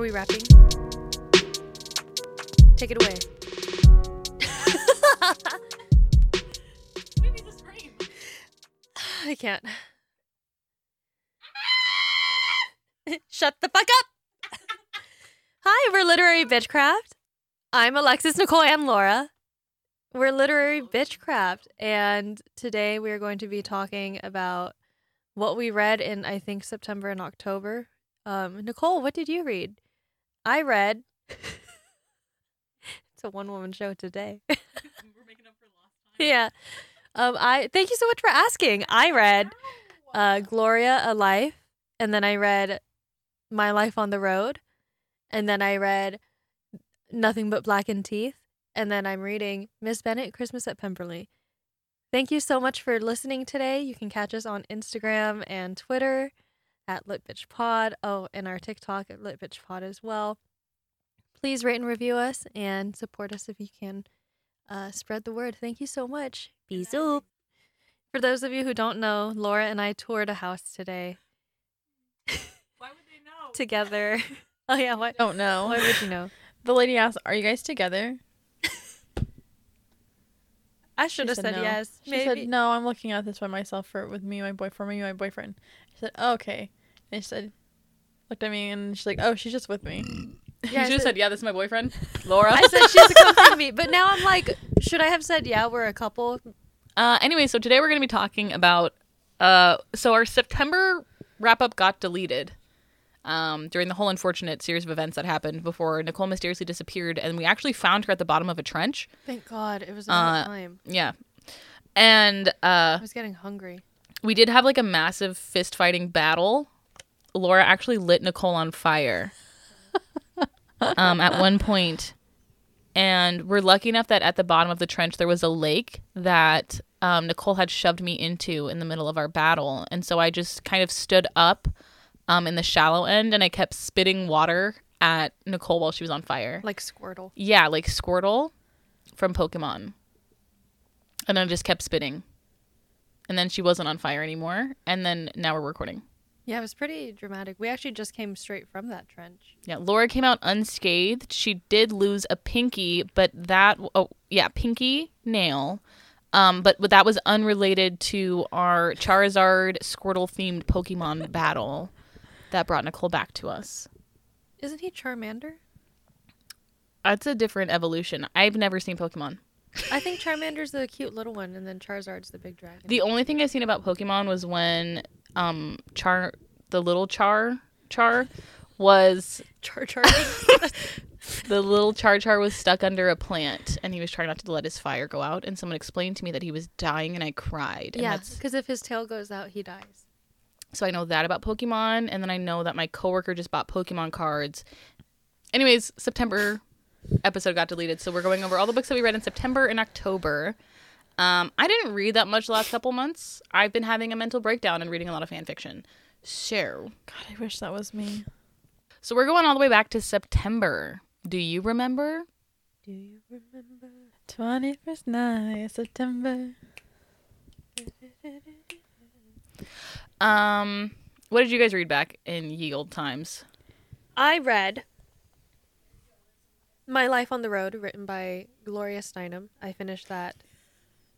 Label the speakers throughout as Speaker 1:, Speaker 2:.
Speaker 1: Are we wrapping? Take it away. I can't. Shut the fuck up. Hi, we're Literary Bitchcraft. I'm Alexis, Nicole, and Laura. We're Literary Bitchcraft, and today we are going to be talking about what we read in, I think, September and October. Um, Nicole, what did you read? I read. it's a one woman show today.
Speaker 2: We're making up for lost time.
Speaker 1: yeah. Um, I thank you so much for asking. I read uh, Gloria a Life, and then I read My Life on the Road, and then I read Nothing But Blackened Teeth, and then I'm reading Miss Bennet Christmas at Pemberley. Thank you so much for listening today. You can catch us on Instagram and Twitter at LitBitchPod. Oh, and our TikTok at LitBitchPod as well. Please rate and review us and support us if you can. Uh, spread the word. Thank you so much. Bisous. For those of you who don't know, Laura and I toured a house today
Speaker 2: Why would they know?
Speaker 1: together. oh yeah, why?
Speaker 3: Don't know.
Speaker 1: Why would you know?
Speaker 3: The lady asked, "Are you guys together?"
Speaker 1: I should have
Speaker 3: She
Speaker 1: said,
Speaker 3: no.
Speaker 1: yes.
Speaker 3: She
Speaker 1: Maybe.
Speaker 3: said, "No, I'm looking at this by myself for with me, my boyfriend, me, my boyfriend." She said, oh, "Okay," and she said, looked at me, and she's like, "Oh, she's just with me."
Speaker 1: Yeah, I
Speaker 2: you should have
Speaker 1: said-
Speaker 2: said, "Yeah, this is my boyfriend, Laura."
Speaker 1: I said she's accompanying me, but now I'm like, should I have said yeah? We're a couple.
Speaker 2: Uh, anyway, so today we're going to be talking about. Uh, so our September wrap up got deleted um, during the whole unfortunate series of events that happened before Nicole mysteriously disappeared, and we actually found her at the bottom of a trench.
Speaker 1: Thank God it was a
Speaker 2: Uh,
Speaker 1: time.
Speaker 2: Yeah, and uh,
Speaker 1: I was getting hungry.
Speaker 2: we did have like a massive fist fighting battle. Laura actually lit Nicole on fire um, at one point. And we're lucky enough that at the bottom of the trench there was a lake that um, Nicole had shoved me into in the middle of our battle. And so I just kind of stood up um, in the shallow end and I kept spitting water at Nicole while she was on fire.
Speaker 1: Like Squirtle.
Speaker 2: Yeah, like Squirtle from Pokemon. And I just kept spitting. And then she wasn't on fire anymore. And then now we're recording.
Speaker 1: Yeah, it was pretty dramatic. We actually just came straight from that trench.
Speaker 2: Yeah, Laura came out unscathed. She did lose a pinky, but that oh yeah, pinky nail. Um, but, but that was unrelated to our Charizard Squirtle themed Pokemon battle that brought Nicole back to us.
Speaker 1: Isn't he Charmander?
Speaker 2: That's a different evolution. I've never seen Pokemon.
Speaker 1: I think Charmander's the cute little one, and then Charizard's the big dragon.
Speaker 2: The only thing I've seen about Pokemon was when um Char the little Char Char was
Speaker 1: Char Char.
Speaker 2: the little Char Char was stuck under a plant and he was trying not to let his fire go out and someone explained to me that he was dying and I cried. And
Speaker 1: yeah, because if his tail goes out, he dies.
Speaker 2: so I know that about Pokemon and then I know that my coworker just bought Pokemon cards. Anyways, September episode got deleted, so we're going over all the books that we read in September and October. Um, I didn't read that much the last couple months. I've been having a mental breakdown and reading a lot of fan fiction. So,
Speaker 3: God, I wish that was me.
Speaker 2: so we're going all the way back to September. Do you remember?
Speaker 1: Do you remember?
Speaker 3: Twenty first night of September.
Speaker 2: Um, what did you guys read back in ye old times?
Speaker 1: I read My Life on the Road, written by Gloria Steinem. I finished that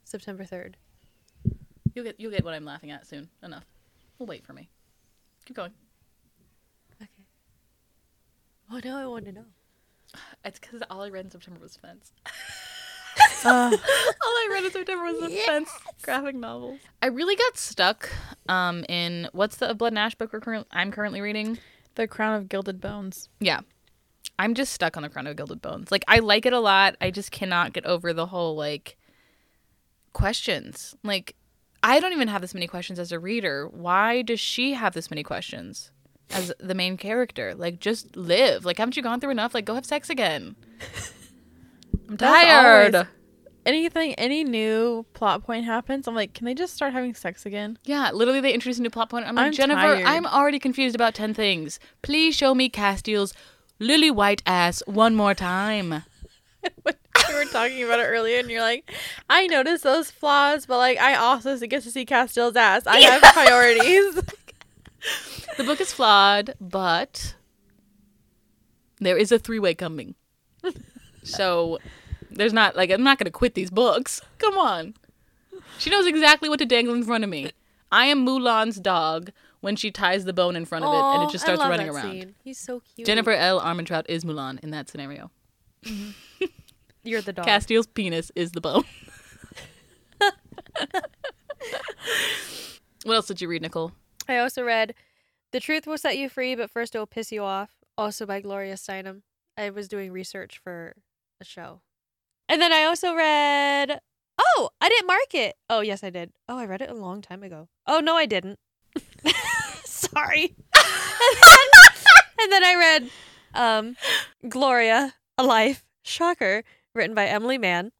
Speaker 1: September 3rd.
Speaker 2: You'll get you'll get what I'm laughing at soon. Enough. We'll wait for me. Keep going.
Speaker 1: Okay. Oh, now I want to know.
Speaker 2: It's because all I read in September was Fence.
Speaker 3: Uh,
Speaker 2: all I read in September was the Fence graphic novels. I really got stuck um, in what's the Blood and Ash book we're current, I'm currently reading.
Speaker 3: the Crown of Gilded Bones.
Speaker 2: Yeah. I'm just stuck on the Crown of Gilded Bones. Like I like it a lot. I just cannot get over the whole like questions. Like I don't even have this many questions as a reader. Why does she have this many questions as the main character? Like just live. Like haven't you gone through enough? Like go have sex again. I'm tired.
Speaker 3: always- Anything, any new plot point happens, I'm like, can they just start having sex again?
Speaker 2: Yeah, literally they introduced a new plot point. I'm like,
Speaker 3: I'm
Speaker 2: Jennifer,
Speaker 3: tired.
Speaker 2: I'm already confused about 10 things. Please show me Casteel's lily white ass one more time.
Speaker 3: we were talking about it earlier, and you're like, I noticed those flaws, but like, I also get to see Casteel's ass. I have priorities.
Speaker 2: The book is flawed, but There is a three way coming. so there's not like I'm not gonna quit these books. Come on. She knows exactly what to dangle in front of me. I am Mulan's dog when she ties the bone in front of it and it just
Speaker 1: I
Speaker 2: starts
Speaker 1: love
Speaker 2: running
Speaker 1: that
Speaker 2: around.
Speaker 1: scene. He's so cute.
Speaker 2: Jennifer L. Armentrout is Mulan in that scenario.
Speaker 1: you're the dog.
Speaker 2: Casteel's penis is the bone. what else did you read, Nicole?
Speaker 1: I also read The Truth Will Set You Free, but First It Will Piss You Off, also by Gloria Steinem. I was doing research for a show. And then I also read Oh, I didn't mark it. Oh, yes, I did. Oh, I read it a long time ago. Oh, no, I didn't. Sorry. and, then, and then I read um, Gloria, A Life, Shocker, written by Emily Mann.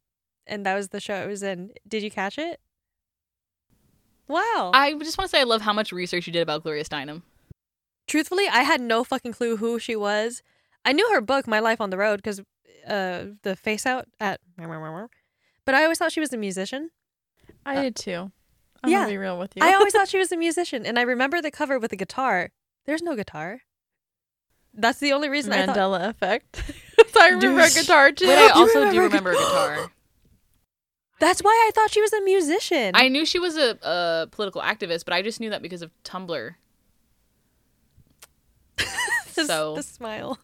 Speaker 1: And that was the show it was in. Did you catch it? Wow.
Speaker 2: I just want to say I love how much research you did about Gloria Steinem.
Speaker 1: truthfully, I had no fucking clue who she was. I knew her book, My Life on the Road, because uh, the face out at. But I always thought she was a musician.
Speaker 3: I
Speaker 1: Uh,
Speaker 3: did too. I'm
Speaker 1: yeah.
Speaker 3: gonna be real with you.
Speaker 1: I always thought she was a musician, and I remember the cover with the guitar. There's no guitar. That's the only reason I thought.
Speaker 3: Mandela effect. so I remember a guitar too.
Speaker 2: But I also do
Speaker 1: remember
Speaker 2: remember a guitar.
Speaker 1: That's why I thought she was a musician.
Speaker 2: I knew she was a, a political activist, but I just knew that because of Tumblr.
Speaker 1: The-
Speaker 2: so-
Speaker 1: the smile.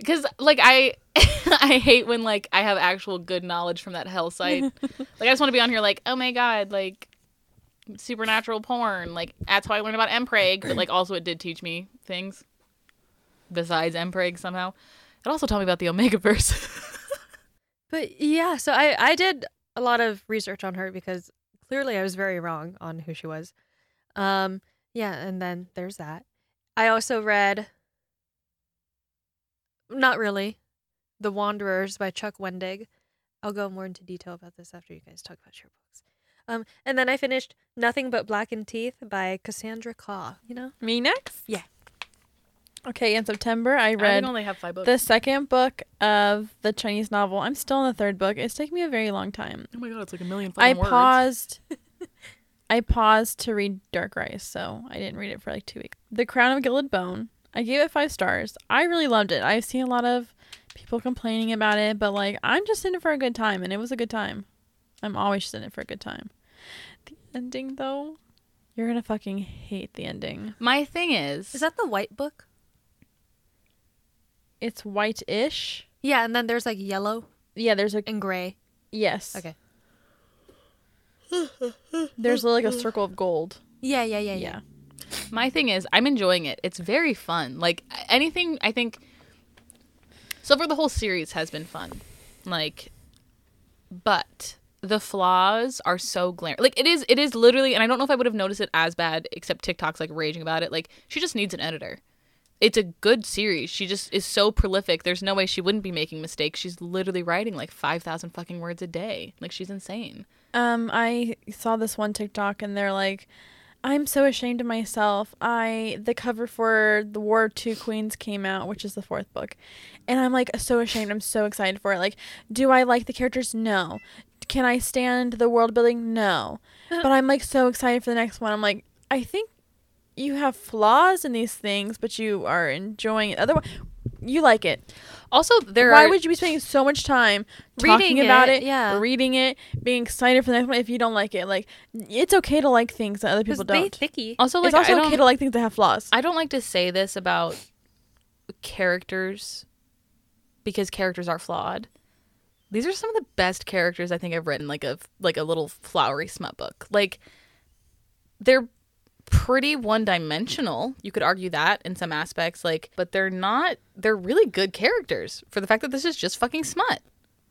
Speaker 2: Because like I, I hate when like I have actual good knowledge from that hell site. like I just want to be on here like, oh my god, like supernatural porn. Like that's how I learned about Mpreg, but like also it did teach me things besides Mpreg somehow. It also taught me about the Omega verse.
Speaker 1: But yeah, so I I did a lot of research on her because clearly I was very wrong on who she was. Um yeah, and then there's that. I also read not really The Wanderers by Chuck Wendig. I'll go more into detail about this after you guys talk about your books. Um and then I finished Nothing But Blackened Teeth by Cassandra Khaw, you know?
Speaker 3: Me next?
Speaker 1: Yeah.
Speaker 3: Okay, in September I
Speaker 2: I
Speaker 3: read
Speaker 2: only have five books.
Speaker 3: the second book of the Chinese novel. I'm still in the third book. It's taken me a very long time.
Speaker 2: oh my god, it's like a million
Speaker 3: I
Speaker 2: fucking words.
Speaker 3: paused. I paused to read Dark Rise, so I didn't read it for like two weeks. The Crown of Gilded Bone. I gave it five stars. I really loved it. I've seen a lot of people complaining about it, but like I'm just in it for a good time, and it was a good time. I'm always just in it for a good time. The ending, though, you're gonna fucking hate the ending.
Speaker 2: My thing is,
Speaker 1: Is that the white book?
Speaker 3: It's white-ish.
Speaker 1: Yeah, and then there's like yellow
Speaker 3: Yeah, there's a
Speaker 1: and gray.
Speaker 3: yes.
Speaker 1: Okay.
Speaker 3: There's like a circle of gold.
Speaker 1: Yeah, yeah, yeah,
Speaker 3: Yeah.
Speaker 2: My thing is, I'm enjoying it. It's very fun. Like anything, I think. So far, the whole series has been fun. Like, but the flaws are so glaring. Like it is, it is literally, and I don't know if I would have noticed it as bad, except TikTok's like raging about it. Like she just needs an editor. It's a good series. She just is so prolific. There's no way she wouldn't be making mistakes. She's literally writing like five thousand fucking words a day. Like she's insane.
Speaker 3: Um, I saw this one TikTok and they're like, I'm so ashamed of myself. I the cover for the War of Two Queens came out, which is the fourth book. And I'm like so ashamed. I'm so excited for it. Like, do I like the characters? No. Can I stand the world building? No. Uh, but I'm like so excited for the next one. I'm like, I think you have flaws in these things, but you are enjoying it. Otherwise, you like it.
Speaker 2: Also, there
Speaker 3: Why
Speaker 2: are
Speaker 3: would you be spending so much time
Speaker 1: Reading
Speaker 3: talking about
Speaker 1: it, yeah.
Speaker 3: reading it, being excited for the next one if you don't like it? Like, it's okay to like things that other people don't.
Speaker 1: thicky.
Speaker 2: also like
Speaker 3: it's also okay to like things that have flaws.
Speaker 2: I don't like to say this about characters because characters are flawed. These are some of the best characters I think I've written like a like a little flowery smut book. Like they're pretty one-dimensional. You could argue that in some aspects like but they're not they're really good characters for the fact that this is just fucking smut.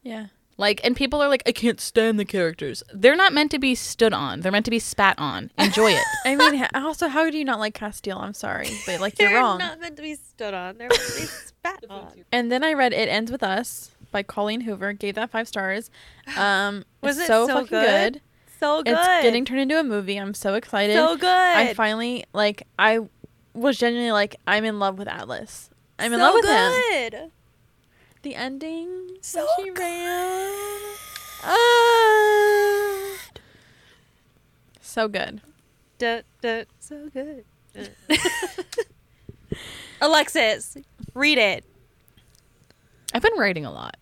Speaker 3: yeah.
Speaker 2: Like and people are like I can't stand the characters. They're not meant to be stood on. They're meant to be spat on. Enjoy it.
Speaker 3: I mean, also, how do you not like Casteel? I'm sorry, but like you're wrong.
Speaker 1: They're not meant to be stood on. They're meant to be spat on.
Speaker 3: And then I read "It Ends with Us" by Colleen Hoover. Gave that five stars. Um,
Speaker 1: Was
Speaker 3: it's
Speaker 1: it
Speaker 3: so,
Speaker 1: so
Speaker 3: fucking
Speaker 1: good?
Speaker 3: good?
Speaker 1: So good.
Speaker 3: It's getting turned into a movie. I'm so excited.
Speaker 1: so good.
Speaker 3: I finally like. I was genuinely like, I'm in love with Atlas. I'm in love with him.
Speaker 1: good.
Speaker 3: The ending.
Speaker 1: So
Speaker 3: she
Speaker 1: good.
Speaker 3: ran. Ah. So good.
Speaker 1: Duh, duh, so good. Alexis, read it.
Speaker 2: I've been writing a lot.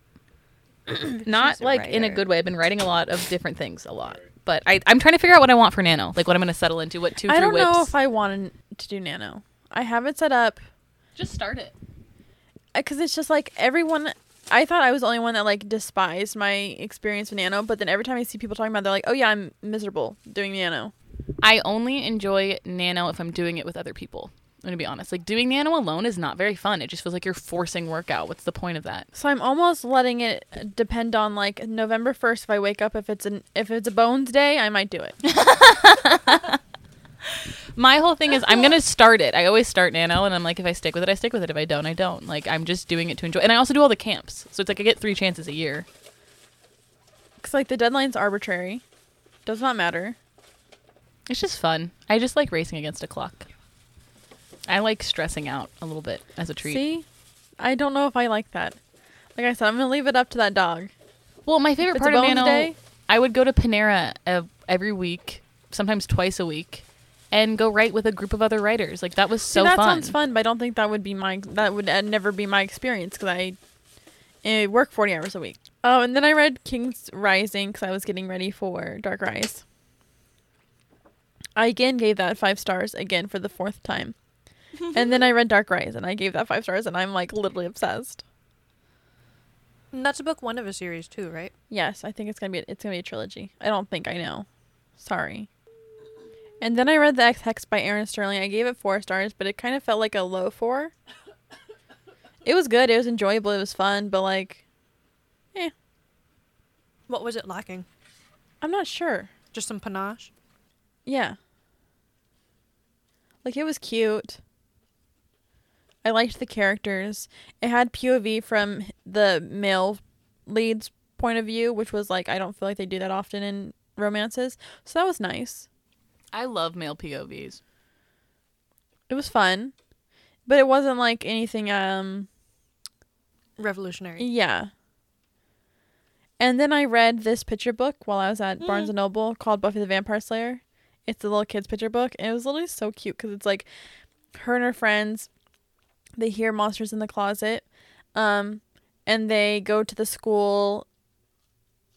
Speaker 2: Not like in a
Speaker 1: writer.
Speaker 2: good way. I've been writing a lot of different things a lot. But I, I'm trying to figure out what I want for Nano. Like what I'm going to settle into. What two,
Speaker 3: I don't
Speaker 2: whips.
Speaker 3: know if I wanted to do nano. I have it set up
Speaker 2: Just start it.
Speaker 3: Uh, because it's just like everyone. I thought I was the only one that like despised my experience with nano, but then every time I see people talking about, it, they're like, "Oh yeah, I'm miserable doing nano."
Speaker 2: I only enjoy Nano if I'm doing it with other people. I'm gonna be honest. Like doing the Nano alone is not very fun. It just feels like you're forcing workout. What's the point of that?
Speaker 3: So I'm almost letting it depend on like November first. If I wake up, if it's an if it's a bones day, I might do it.
Speaker 2: My whole thing is I'm gonna start it. I always start Nano, and I'm like, if I stick with it, I stick with it. If I don't, I don't. Like I'm just doing it to enjoy. And I also do all the camps, so it's like I get three chances a year.
Speaker 3: Because like the deadline's arbitrary, does not matter.
Speaker 2: It's just fun. I just like racing against a clock. I like stressing out a little bit as a treat.
Speaker 3: See, I don't know if I like that. Like I said, I'm gonna leave it up to that dog.
Speaker 2: Well, my favorite part of Nano,
Speaker 3: day,
Speaker 2: I would go to Panera every week, sometimes twice a week, and go write with a group of other writers. Like that was
Speaker 3: see,
Speaker 2: so
Speaker 3: that
Speaker 2: fun.
Speaker 3: sounds fun, but I don't think that would be my that would uh, never be my experience because I, I work 40 hours a week. Oh, and then I read King's Rising because I was getting ready for Dark Rise. I again gave that five stars again for the fourth time. and then I read Dark Rise and I gave that five stars and I'm like literally obsessed.
Speaker 1: And that's book one of a series too, right?
Speaker 3: Yes, I think it's gonna be it's gonna be a trilogy. I don't think I know. Sorry. And then I read the Ex Hex by Erin Sterling. I gave it four stars, but it kind of felt like a low four. It was good. It was enjoyable. It was fun, but like, eh.
Speaker 1: What was it lacking?
Speaker 3: I'm not sure.
Speaker 1: Just some panache.
Speaker 3: Yeah. Like it was cute. I liked the characters. It had POV from the male lead's point of view, which was like I don't feel like they do that often in romances. So that was nice.
Speaker 2: I love male POVs.
Speaker 3: It was fun. But it wasn't like anything um
Speaker 1: Revolutionary.
Speaker 3: yeah. And then I read this picture book while I was at Barnes and Noble called Buffy the Vampire Slayer. It's a little kid's picture book, and it was literally so cute because it's like her and her friends. They hear monsters in the closet, um, and they go to the school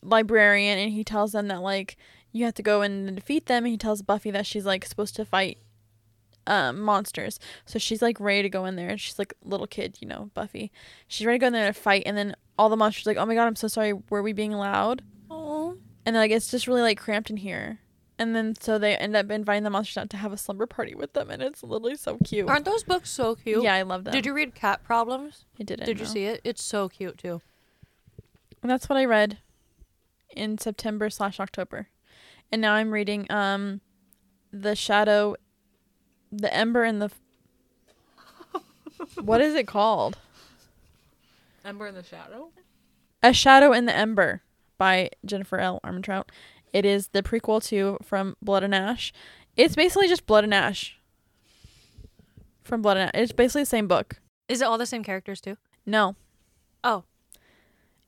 Speaker 3: librarian, and he tells them that like you have to go and defeat them. And he tells Buffy that she's like supposed to fight um monsters. So she's like ready to go in there. and She's like little kid, you know, Buffy. She's ready to go in there to fight, and then all the monsters are like, "Oh my god, I'm so sorry. Were we being loud?"
Speaker 1: Oh.
Speaker 3: And like, "It's just really like cramped in here." And then so they end up inviting the monsters out to have a slumber party with them, and it's literally so cute.
Speaker 1: Aren't those books so cute?
Speaker 3: Yeah, I love them.
Speaker 1: Did you read Cat Problems?
Speaker 3: I didn't.
Speaker 1: Did you
Speaker 3: no.
Speaker 1: see it? It's so cute too.
Speaker 3: And that's what I read in September slash October, and now I'm reading um, the Shadow, the Ember, and the. what is it called?
Speaker 2: Ember in the Shadow.
Speaker 3: A Shadow in the Ember by Jennifer L. Armentrout. It is the prequel to From Blood and Ash. It's basically just Blood and Ash. From Blood and Ash. It's basically the same book.
Speaker 1: Is it all the same characters too?
Speaker 3: No.
Speaker 1: Oh.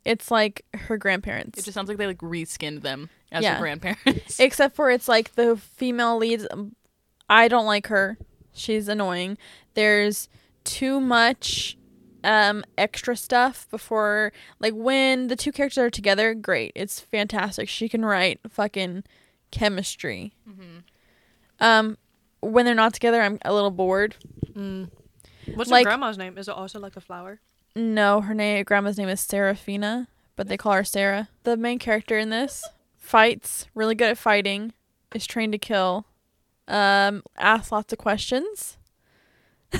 Speaker 3: It's like her grandparents.
Speaker 2: It just sounds like they like reskinned them as
Speaker 3: Yeah.
Speaker 2: her grandparents.
Speaker 3: Except for it's like the female leads. I don't like her. She's annoying. There's too much um extra stuff before like when the two characters are together great. It's fantastic. She can write fucking chemistry. Um when they're not together i'm a little bored.
Speaker 1: Mm. What's
Speaker 3: Like-
Speaker 1: her grandma's name? Is it also like a flower?
Speaker 3: no her name grandma's name is Seraphena but they call her Sarah. The main character in this fights really good at fighting is trained to kill um asks lots of questions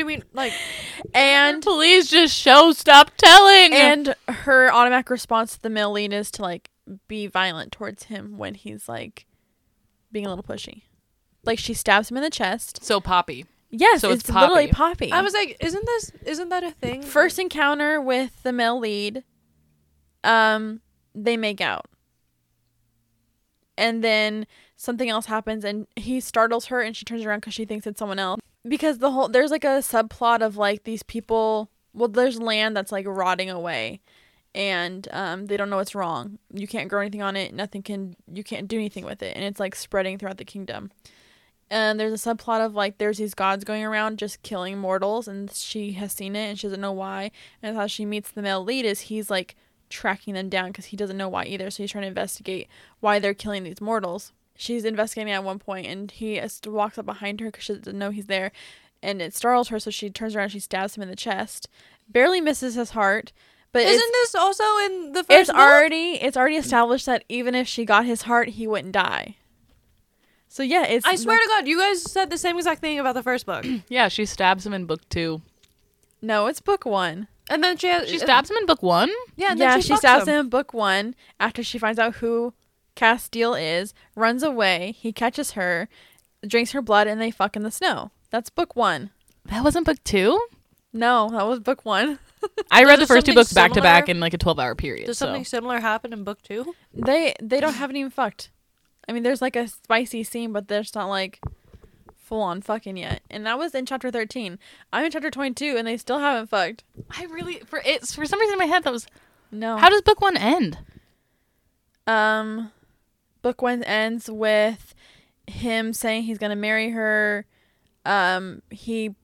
Speaker 1: do you mean? Like,
Speaker 3: and
Speaker 2: Please just show. Stop telling.
Speaker 3: and her automatic response to the male lead is to like be violent towards him when he's like being a little pushy like she stabs him in the chest
Speaker 2: so Poppy.
Speaker 3: yes
Speaker 2: So
Speaker 3: it's,
Speaker 2: it's
Speaker 3: literally
Speaker 2: Poppy.
Speaker 3: poppy
Speaker 1: I was like, isn't this? Isn't that a thing?
Speaker 3: first encounter with the male lead um they make out and then something else happens and he startles her and she turns around because she thinks it's someone else because the whole there's like a subplot of like these people well there's land that's like rotting away and um they don't know what's wrong you can't grow anything on it nothing can you can't do anything with it and it's like spreading throughout the kingdom And there's a subplot of like there's these gods going around just killing mortals, and she has seen it and she doesn't know why. And how she meets the male lead is he's like tracking them down because he doesn't know why either. So he's trying to investigate why they're killing these mortals. She's investigating at one point, and he walks up behind her because she doesn't know he's there, and it startles her. So she turns around, and she stabs him in the chest, barely misses his heart. But
Speaker 1: Isn't this also in the first
Speaker 3: it's
Speaker 1: book?
Speaker 3: already it's already established that even if she got his heart, he wouldn't die. So yeah, it's
Speaker 1: I swear to God, you guys said the same exact thing about the first book.
Speaker 2: Yeah, she stabs him in book two.
Speaker 3: no, it's book one.
Speaker 1: And then she has,
Speaker 2: She uh, stabs him in book one.
Speaker 1: Yeah, and
Speaker 3: yeah,
Speaker 1: then
Speaker 3: she, stabs
Speaker 1: him.
Speaker 3: him in book one after she finds out who Casteel is, runs away. He catches her, drinks her blood, and they fuck in the snow. That's book one.
Speaker 2: That wasn't book two.
Speaker 3: No, that was book one.
Speaker 2: I read the first two books back to back in like a twelve-hour period.
Speaker 1: Does
Speaker 2: so.
Speaker 1: something similar happen in book two?
Speaker 3: They they don't haven't even fucked. I mean, there's like a spicy scene, but there's not like full on fucking yet. And that was in chapter thirteen. I'm in chapter twenty two, and they still haven't fucked.
Speaker 2: I really for it's for some reason in my head that was
Speaker 3: No.
Speaker 2: how does book one end?
Speaker 3: Um, book one ends with him saying he's gonna marry her. Um, he,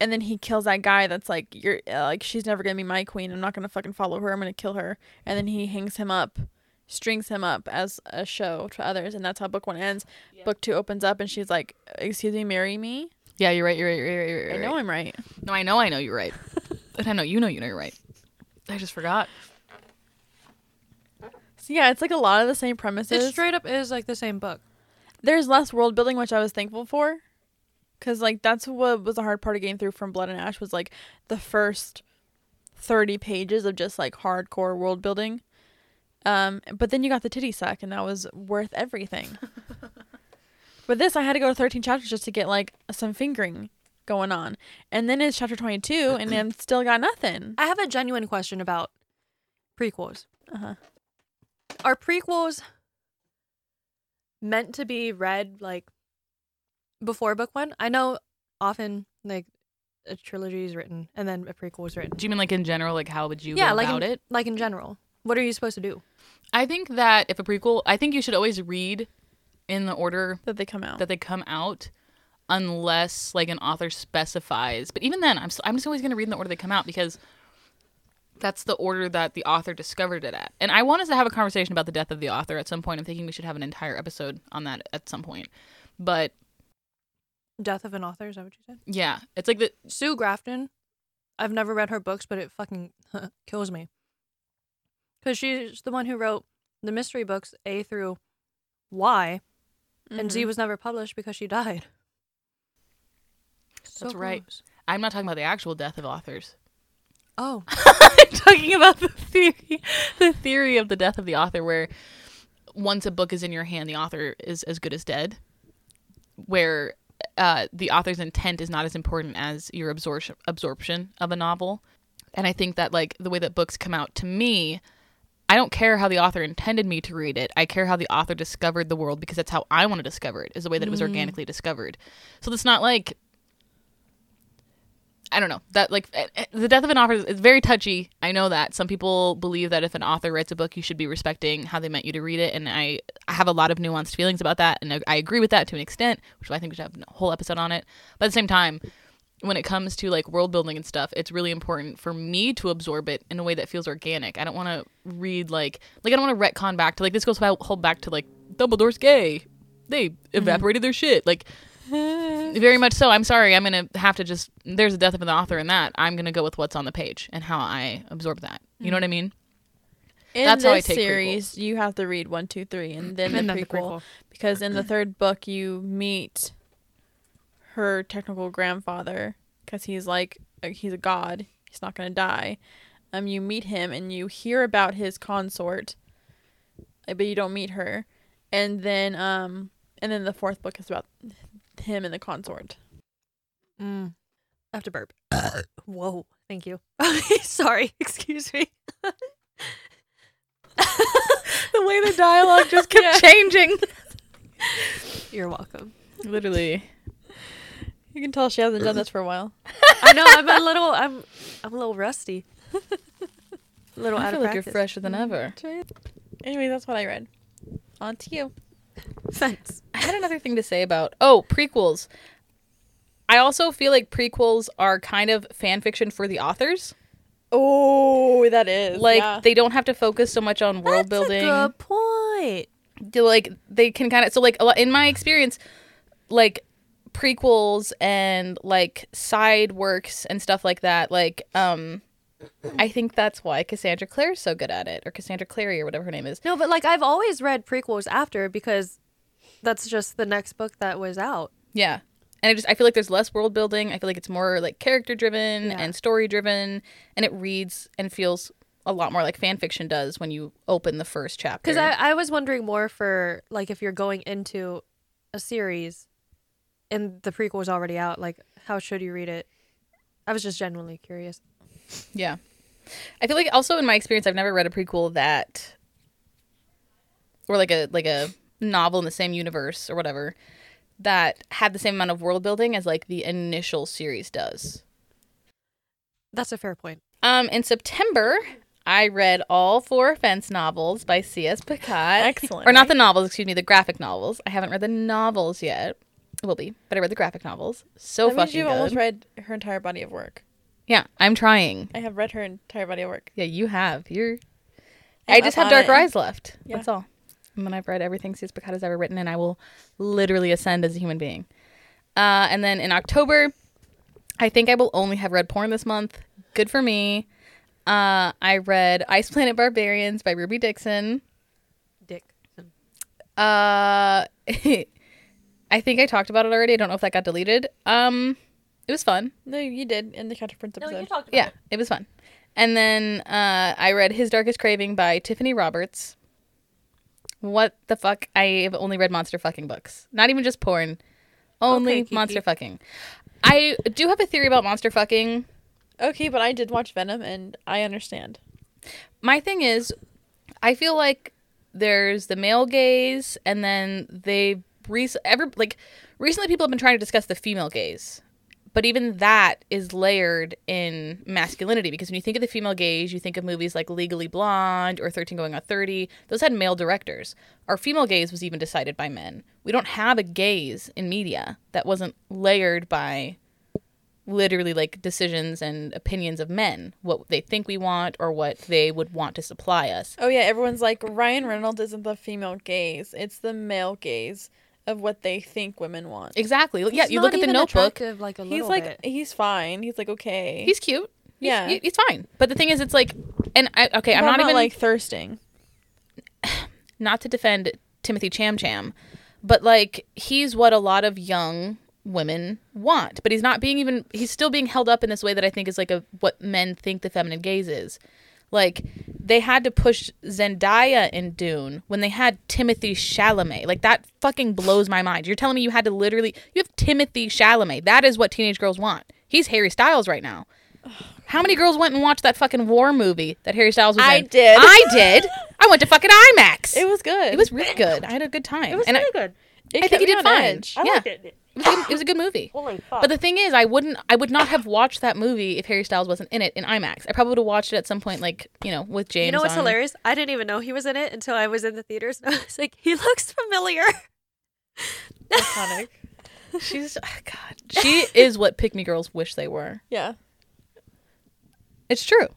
Speaker 3: and then he kills that guy that's like, you're uh, like, she's never gonna be my queen. I'm not gonna fucking follow her. I'm gonna kill her. And then he hangs him up, strings him up as a show to others, and that's how book one ends. Book two opens up, and she's like, "Excuse me, marry me."
Speaker 2: Yeah, you're right. You're right. You're right. You're right.
Speaker 3: I know. I'm right.
Speaker 2: No, I know. I know you're right. and I know you know you know you're right. I just forgot.
Speaker 3: Yeah, it's like a lot of the same premises.
Speaker 1: It straight up is like the same book.
Speaker 3: There's less world building, which I was thankful for. Cause like that's what was the hard part of getting through from Blood and Ash was like the first thirty pages of just like hardcore world building. Um, but then you got the titty sack, and that was worth everything. With this, I had to go to thirteen chapters just to get like some fingering going on, and then it's chapter twenty two, and then still got nothing.
Speaker 1: I have a genuine question about prequels.
Speaker 3: Uh-huh.
Speaker 1: Are prequels meant to be read like before book one? I know often like a trilogy is written and then a prequel is written.
Speaker 2: Do you mean like in general? Like how would you
Speaker 1: yeah,
Speaker 2: go
Speaker 1: like
Speaker 2: about
Speaker 1: in,
Speaker 2: it?
Speaker 1: like in general. What are you supposed to do?
Speaker 2: I think that if a prequel, I think you should always read in the order
Speaker 3: That they come out.
Speaker 2: that they come out, unless like an author specifies. But even then, I'm s I'm just always going to read in the order they come out because that's the order that the author discovered it at. And I want us to have a conversation about the death of the author at some point. I'm thinking we should have an entire episode on that at some point. But
Speaker 1: Death of an author, is that what you said?
Speaker 2: yeah, it's like the
Speaker 1: Sue Grafton. I've never read her books, but it fucking kills me. Because she's the one who wrote the mystery books A through Y, and Z
Speaker 3: Mhm.
Speaker 1: was never published because she died. So
Speaker 2: That's right. I'm not talking about the actual death of authors.
Speaker 1: Oh,
Speaker 2: I'm talking about the theory, the theory of the death of the author, where once a book is in your hand, the author is as good as dead. Where uh, the author's intent is not as important as your absorption absorption of a novel, and I think that like the way that books come out to me, I don't care how the author intended me to read it. I care how the author discovered the world because that's how I want to discover it. Is the way that it was organically discovered. So it's not like I don't know that like eh, eh, the death of an author is very touchy. I know that some people believe that if an author writes a book, you should be respecting how they meant you to read it, and I, I have a lot of nuanced feelings about that, and I, I agree with that to an extent, which I think we should have a whole episode on it. But at the same time, when it comes to like world building and stuff, it's really important for me to absorb it in a way that feels organic. I don't want to read like like I don't want to retcon back to like this goes back, hold back to like Dumbledore's gay. They evaporated their shit like very much so. I'm sorry. I'm gonna have to just. There's a death of an author in that. I'm gonna go with what's on the page and how I absorb that. You know what I mean?
Speaker 3: In
Speaker 2: That's
Speaker 3: this
Speaker 2: how I take
Speaker 3: series, you have to read one, two, three, and then the,
Speaker 1: then
Speaker 3: prequel,
Speaker 1: the prequel.
Speaker 3: Because in the third book, you meet her technical grandfather, because he's like uh, he's a god. He's not gonna die. Um, you meet him and you hear about his consort, uh, but you don't meet her. And then um, and then the fourth book is about him and the consort.
Speaker 1: Mm. I have to burp. Whoa. Thank you. Sorry. Excuse me.
Speaker 2: The way the dialogue just kept changing.
Speaker 1: You're welcome.
Speaker 2: Literally.
Speaker 3: You can tell she hasn't done this for a while.
Speaker 1: I know. I'm a little. I'm. I'm a little rusty. a little
Speaker 2: I
Speaker 1: out
Speaker 2: feel
Speaker 1: of
Speaker 2: like you're fresher than ever.
Speaker 3: Anyway, that's what I read. On to you.
Speaker 1: Fence.
Speaker 2: I had another thing to say about oh prequels. I also feel like prequels are kind of fan fiction for the authors.
Speaker 3: Oh, that is
Speaker 2: Like
Speaker 3: yeah.
Speaker 2: they don't have to focus so much on world
Speaker 1: That's
Speaker 2: building.
Speaker 1: good point.
Speaker 2: Like they can kind of so like a lot, in my experience, like prequels and like side works and stuff like that. Like um, I think that's why Cassandra Clare is so good at it, or Cassandra Clary, or whatever her name is.
Speaker 1: No, but like I've always read prequels after because that's just the next book that was out.
Speaker 2: Yeah. And I just I feel like there's less world building. I feel like it's more like character driven
Speaker 1: Yeah.
Speaker 2: and story driven and it reads and feels a lot more like fan fiction does when you open the first chapter.
Speaker 1: Because I, I was wondering more for like if you're going into a series and the prequel is already out, like how should you read it? I was just genuinely curious.
Speaker 2: Yeah. I feel like also in my experience I've never read a prequel that or like a like a novel in the same universe or whatever that had the same amount of world building as like the initial series does.
Speaker 1: That's a fair point.
Speaker 2: Um in September I read all four Fence novels by C.S. Pacat.
Speaker 3: Excellent.
Speaker 2: Or not the novels, excuse me, the graphic novels. I haven't read the novels yet. Will be, but I read the graphic novels. So
Speaker 3: that means
Speaker 2: fucking
Speaker 3: you've
Speaker 2: good.
Speaker 3: almost read her entire body of work.
Speaker 2: Yeah, I'm trying.
Speaker 3: I have read her entire body of work.
Speaker 2: Yeah, you have. You're.
Speaker 3: I'm
Speaker 2: I just have
Speaker 3: on
Speaker 2: Dark
Speaker 3: it.
Speaker 2: Rise left.
Speaker 3: Yeah.
Speaker 2: That's all. And then I've read everything C.S. Pacat has ever written, and I will literally ascend as a human being. Uh, and then in October, I think I will only have read porn this month. Good for me. Uh, I read Ice Planet Barbarians by Ruby Dixon.
Speaker 1: Dick.
Speaker 2: Uh, I think I talked about it already. I don't know if that got deleted. Um, it was fun.
Speaker 3: No, you did in the Counter Prince
Speaker 1: No,
Speaker 3: episode.
Speaker 1: you talked about
Speaker 2: Yeah,
Speaker 1: it.
Speaker 2: it was fun. And then uh, I read His Darkest Craving by Tiffany Roberts. What the fuck? I have only read monster fucking books. Not even just porn. Only
Speaker 1: Okay,
Speaker 2: monster fucking. I do have a theory about monster fucking.
Speaker 3: Okay, but I did watch Venom, and I understand.
Speaker 2: My thing is, I feel like there's the male gaze, and then they rec- ever like recently people have been trying to discuss the female gaze, but even that is layered in masculinity because when you think of the female gaze, you think of movies like Legally Blonde or Thirteen Going on Thirty. Those had male directors. Our female gaze was even decided by men. We don't have a gaze in media that wasn't layered by literally like decisions and opinions of men, what they think we want or what they would want to supply us.
Speaker 3: Oh yeah, everyone's like Ryan Reynolds isn't the female gaze; it's the male gaze of what they think women want.
Speaker 2: Exactly. yeah, you look at the notebook.
Speaker 1: like a
Speaker 3: He's like
Speaker 1: bit.
Speaker 3: he's fine. He's like okay.
Speaker 2: He's cute. He's-
Speaker 3: Yeah.
Speaker 2: he- he's fine. But the thing is, it's like, and I okay, I'm
Speaker 3: But
Speaker 2: not, even
Speaker 3: like thirsting.
Speaker 2: not to defend Timothy Cham Cham, but like he's what a lot of young women want. But he's not being even. He's still being held up in this way that I think is like a what men think the feminine gaze is. Like they had to push Zendaya in Dune when they had Timothy Chalamet. Like that fucking blows my mind. You're telling me you had to literally you have Timothy Chalamet. That is what teenage girls want. He's Harry Styles right now. How many girls went and watched that fucking war movie that Harry Styles was in?
Speaker 3: I
Speaker 2: in?
Speaker 3: did.
Speaker 2: I did. I went to fucking IMAX.
Speaker 3: It was good.
Speaker 2: It was really good. I had a good time.
Speaker 1: It was
Speaker 2: and
Speaker 1: really
Speaker 2: I,
Speaker 1: good.
Speaker 3: It
Speaker 2: I think he did fine.
Speaker 3: edge.
Speaker 1: I
Speaker 2: yeah,
Speaker 1: liked it.
Speaker 2: it was, a good, it was a good movie.
Speaker 1: Holy fuck.
Speaker 2: But the thing is, I wouldn't, I would not have watched that movie if Harry Styles wasn't in it in IMAX. I probably would have watched it at some point, like you know, with James.
Speaker 1: you know what's
Speaker 2: on-
Speaker 1: hilarious? I didn't even know he was in it until I was in the theaters. I was like, he looks familiar.
Speaker 3: Iconic.
Speaker 2: She's oh, God. She is what pick me girls wish they were.
Speaker 3: Yeah.
Speaker 2: It's true.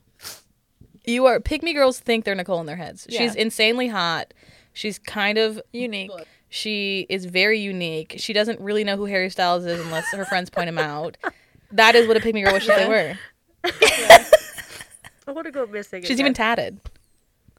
Speaker 2: You are pick me girls think they're Nicole in their heads.
Speaker 3: Yeah.
Speaker 2: She's insanely hot. She's kind of
Speaker 3: Unique.
Speaker 2: She is very unique. She doesn't really know who Harry Styles is unless her friends point him out. That is what a pick me girl wishes they were.
Speaker 1: I want to go missing.
Speaker 2: She's even tatted.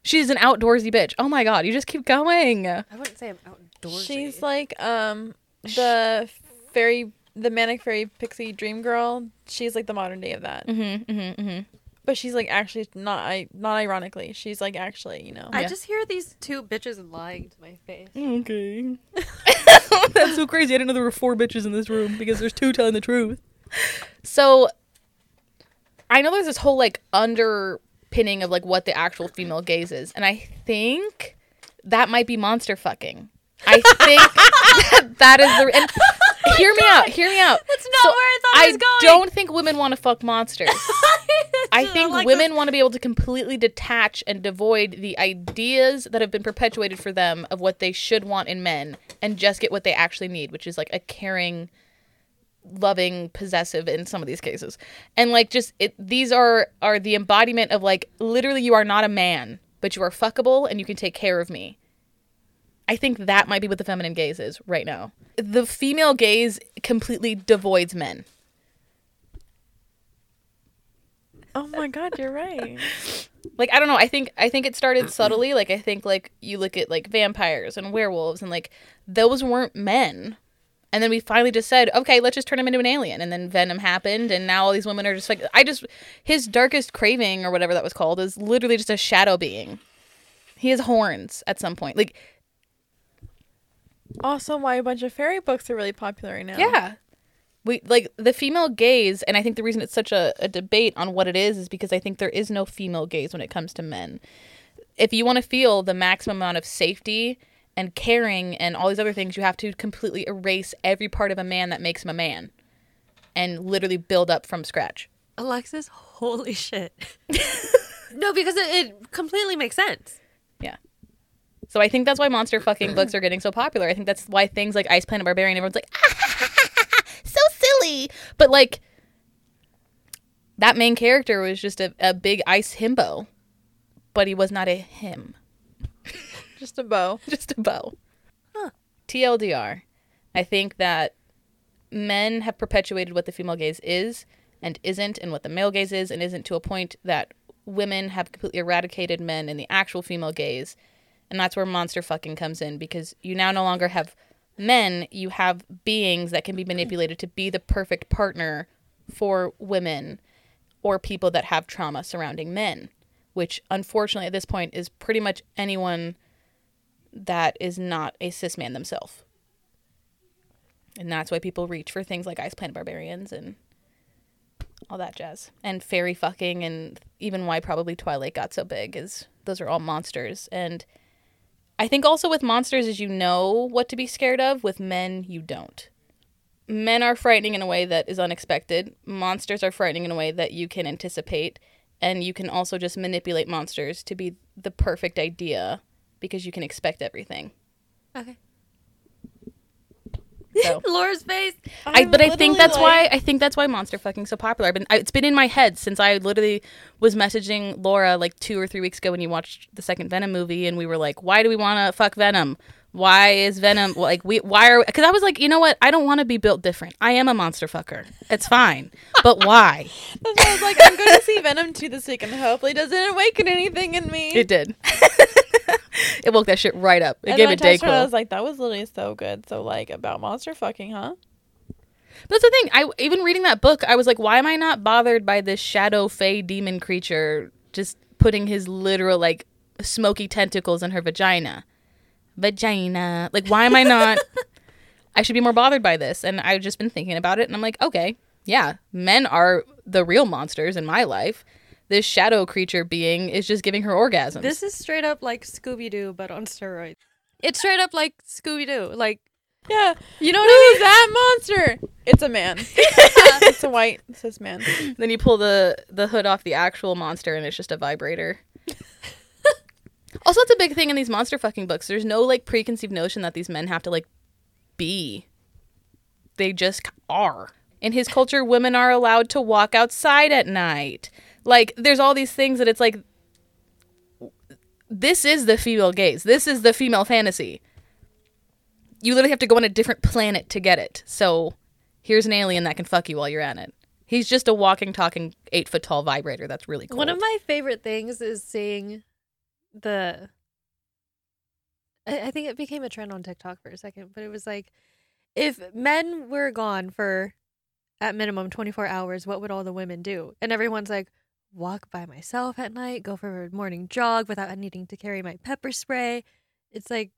Speaker 2: She's an outdoorsy bitch. Oh my god, you just keep going.
Speaker 1: I wouldn't say I'm outdoorsy.
Speaker 3: She's like um the fairy, the manic fairy pixie dream girl. She's like the modern day of that.
Speaker 2: Mm-hmm, mm-hmm, mm-hmm.
Speaker 3: But she's like actually not. I not ironically. She's like actually, you know.
Speaker 1: I
Speaker 2: Yeah.
Speaker 1: just hear these two bitches lying to my face.
Speaker 2: Okay. That's so crazy. I didn't know there were four bitches in this room because there's two telling the truth. So I know there's this whole like underpinning of like what the actual female gaze is, and I think that might be monster fucking. I think that, that is the and hear me out. Hear me out.
Speaker 1: That's not where I thought it was going.
Speaker 2: I don't think women want to fuck monsters. I
Speaker 1: I
Speaker 2: think
Speaker 1: like
Speaker 2: women want to be able to completely detach and devoid the ideas that have been perpetuated for them of what they should want in men and just get what they actually need, which is like a caring, loving, possessive in some of these cases. And like just it these are are the embodiment of like literally you are not a man, but you are fuckable and you can take care of me. I think that might be what the feminine gaze is right now. The female gaze completely devoids men.
Speaker 3: Oh my god, you're right.
Speaker 2: like I don't know. I think I think it started subtly. Like I think like you look at like vampires and werewolves and like those weren't men. And then we finally just said, okay, let's just turn him into an alien. And then Venom happened, and now all these women are just like, I just, his darkest craving or whatever that was called is literally just a shadow being. He has horns at some point. Like,
Speaker 3: Also, why a bunch of fairy books are really popular right now.
Speaker 2: Yeah. We like the female gaze, and I think the reason it's such a, a debate on what it is is because I think there is no female gaze when it comes to men. If you want to feel the maximum amount of safety and caring and all these other things, you have to completely erase every part of a man that makes him a man and literally build up from scratch.
Speaker 1: Alexis, holy shit. no, because it, it completely makes sense.
Speaker 2: So I think that's why monster fucking books are getting so popular. I think that's why things like Ice Planet Barbarian, everyone's like, ah, so silly. But like, that main character was just a, a big ice himbo, but he was not a him,
Speaker 3: Just a bow.
Speaker 2: just a bow.
Speaker 1: Huh.
Speaker 2: TLDR. I think that men have perpetuated what the female gaze is and isn't, and what the male gaze is and isn't, to a point that women have completely eradicated men in the actual female gaze. And that's where monster fucking comes in because you now no longer have men, you have beings that can be manipulated to be the perfect partner for women or people that have trauma surrounding men, which unfortunately at this point is pretty much anyone that is not a cis man themselves. And that's why people reach for things like Ice Planet Barbarians and all that jazz. And fairy fucking and even why probably Twilight got so big is those are all monsters. And I think also with monsters is you know what to be scared of, with men you don't. Men are frightening in a way that is unexpected. Monsters are frightening in a way that you can anticipate. And you can also just manipulate monsters to be the perfect idea because you can expect everything.
Speaker 1: Okay.
Speaker 2: So
Speaker 1: Laura's face.
Speaker 2: I, but I think that's
Speaker 3: like-
Speaker 2: why I think that's why monster fucking so popular. I've been I, it's been in my head since I literally was messaging Laura like two or three weeks ago when you watched the second Venom movie, and we were like, why do we want to fuck Venom? Why is Venom like we? Why are? Because I was like, you know what? I don't want to be built different. I am a monster fucker. It's fine, but why?
Speaker 3: That's why I was like, I'm going to see Venom 2 this week and hopefully it doesn't awaken anything in me.
Speaker 2: It did. it woke that shit right up. It
Speaker 3: and
Speaker 2: gave it
Speaker 3: texted her, I was like, that was literally so good. So, like, about monster fucking, huh?
Speaker 2: That's the thing. I even reading that book, I was like, why am I not bothered by this shadow fey demon creature just putting his literal like smoky tentacles in her vagina? Vagina. Like why am I not I should be more bothered by this. And I've just been thinking about it and I'm like, okay, yeah, men are the real monsters in my life. This shadow creature being is just giving her orgasms.
Speaker 1: This is straight up like Scooby Doo, but on steroids. It's straight up like Scooby Doo. Like,
Speaker 3: Yeah. You know what I mean? that monster. It's a man. it's a white cis man.
Speaker 2: then you pull the the hood off the actual monster and it's just a vibrator also that's a big thing in these monster fucking books there's no like preconceived notion that these men have to like be they just are in his culture women are allowed to walk outside at night like there's all these things that it's like this is the female gaze this is the female fantasy you literally have to go on a different planet to get it so here's an alien that can fuck you while you're at it He's just a walking, talking, eight foot tall vibrator. That's really cool.
Speaker 1: one of my favorite things is seeing the. I, I think it became a trend on TikTok for a second, but it was like, if men were gone for, at minimum, 24 hours, what would all the women do? And everyone's like, walk by myself at night, go for a morning jog without needing to carry my pepper spray. It's like,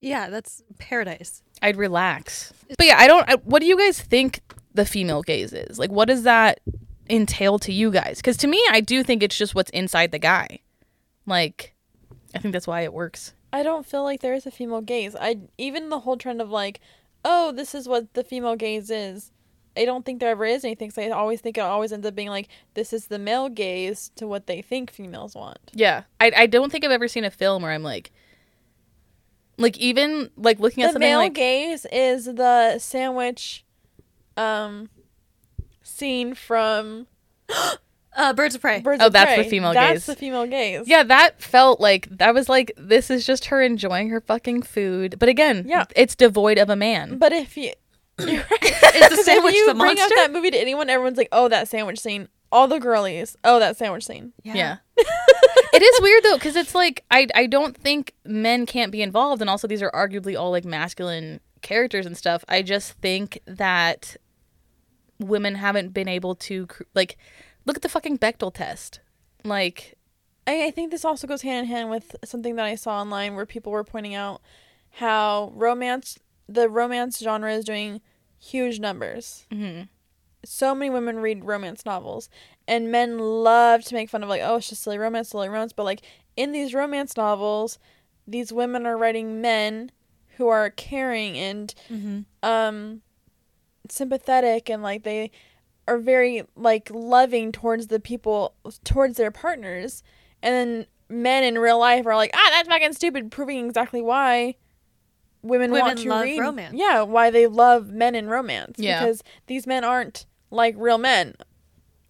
Speaker 1: yeah, that's paradise.
Speaker 2: I'd relax. But yeah, I don't. I, what do you guys think the female gaze is? Like, what does that entail to you guys? Because to me, I do think it's just what's inside the guy. Like, I think that's why it works.
Speaker 3: I don't feel like there is a female gaze. I even the whole trend of like, oh, this is what the female gaze is. I don't think there ever is anything. So I always think it always ends up being like this is the male gaze to what they think females want.
Speaker 2: Yeah, I I don't think I've ever seen a film where I'm like, like even like looking at
Speaker 3: The
Speaker 2: something
Speaker 3: male
Speaker 2: like
Speaker 3: gaze is the sandwich, um, scene from
Speaker 1: Uh, Birds of Prey.
Speaker 3: Birds
Speaker 2: Oh,
Speaker 3: of
Speaker 2: that's the female
Speaker 3: that's
Speaker 2: gaze.
Speaker 3: That's the female gaze.
Speaker 2: yeah, that felt like that was like this is just her enjoying her fucking food. But again,
Speaker 3: Yeah.
Speaker 2: it's devoid of a man.
Speaker 3: But if you, you're right.
Speaker 1: The sandwich
Speaker 3: if you
Speaker 1: the
Speaker 3: bring up that movie to anyone, everyone's like, "Oh, that sandwich scene." All the girlies, "Oh, that sandwich scene."
Speaker 2: Yeah. it is weird though because it's like I I don't think men can't be involved and also these are arguably all like masculine characters and stuff. I just think that women haven't been able to like look at the fucking Bechdel test. Like
Speaker 3: I, I think this also goes hand in hand with something that I saw online where people were pointing out how romance, the romance genre is doing huge numbers.
Speaker 2: mhm.
Speaker 3: So many women read romance novels, and men love to make fun of like, oh, it's just silly romance, silly romance. But like in these romance novels, these women are writing men who are caring and
Speaker 1: Mm-hmm.
Speaker 3: um sympathetic and like they are very like loving towards the people towards their partners and then men in real life are like ah that's fucking stupid proving exactly why women, want to
Speaker 1: love
Speaker 3: read
Speaker 1: romance.
Speaker 3: yeah why they love men in romance
Speaker 2: Yeah.
Speaker 3: because these men aren't like real men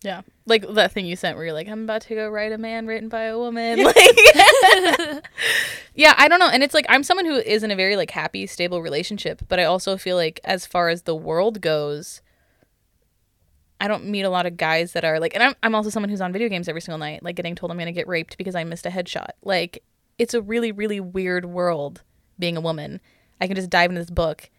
Speaker 2: yeah. Like that thing you sent where you're like I'm about to go write a man written by a woman. Like Yeah, I don't know. And it's like I'm someone who is in a very like happy, stable relationship, but I also feel like as far as the world goes, I don't meet a lot of guys that are like and I'm I'm also someone who's on video games every single night, like getting told I'm gonna get raped because I missed a headshot. Like it's a really, really weird world being a woman. I can just dive into this book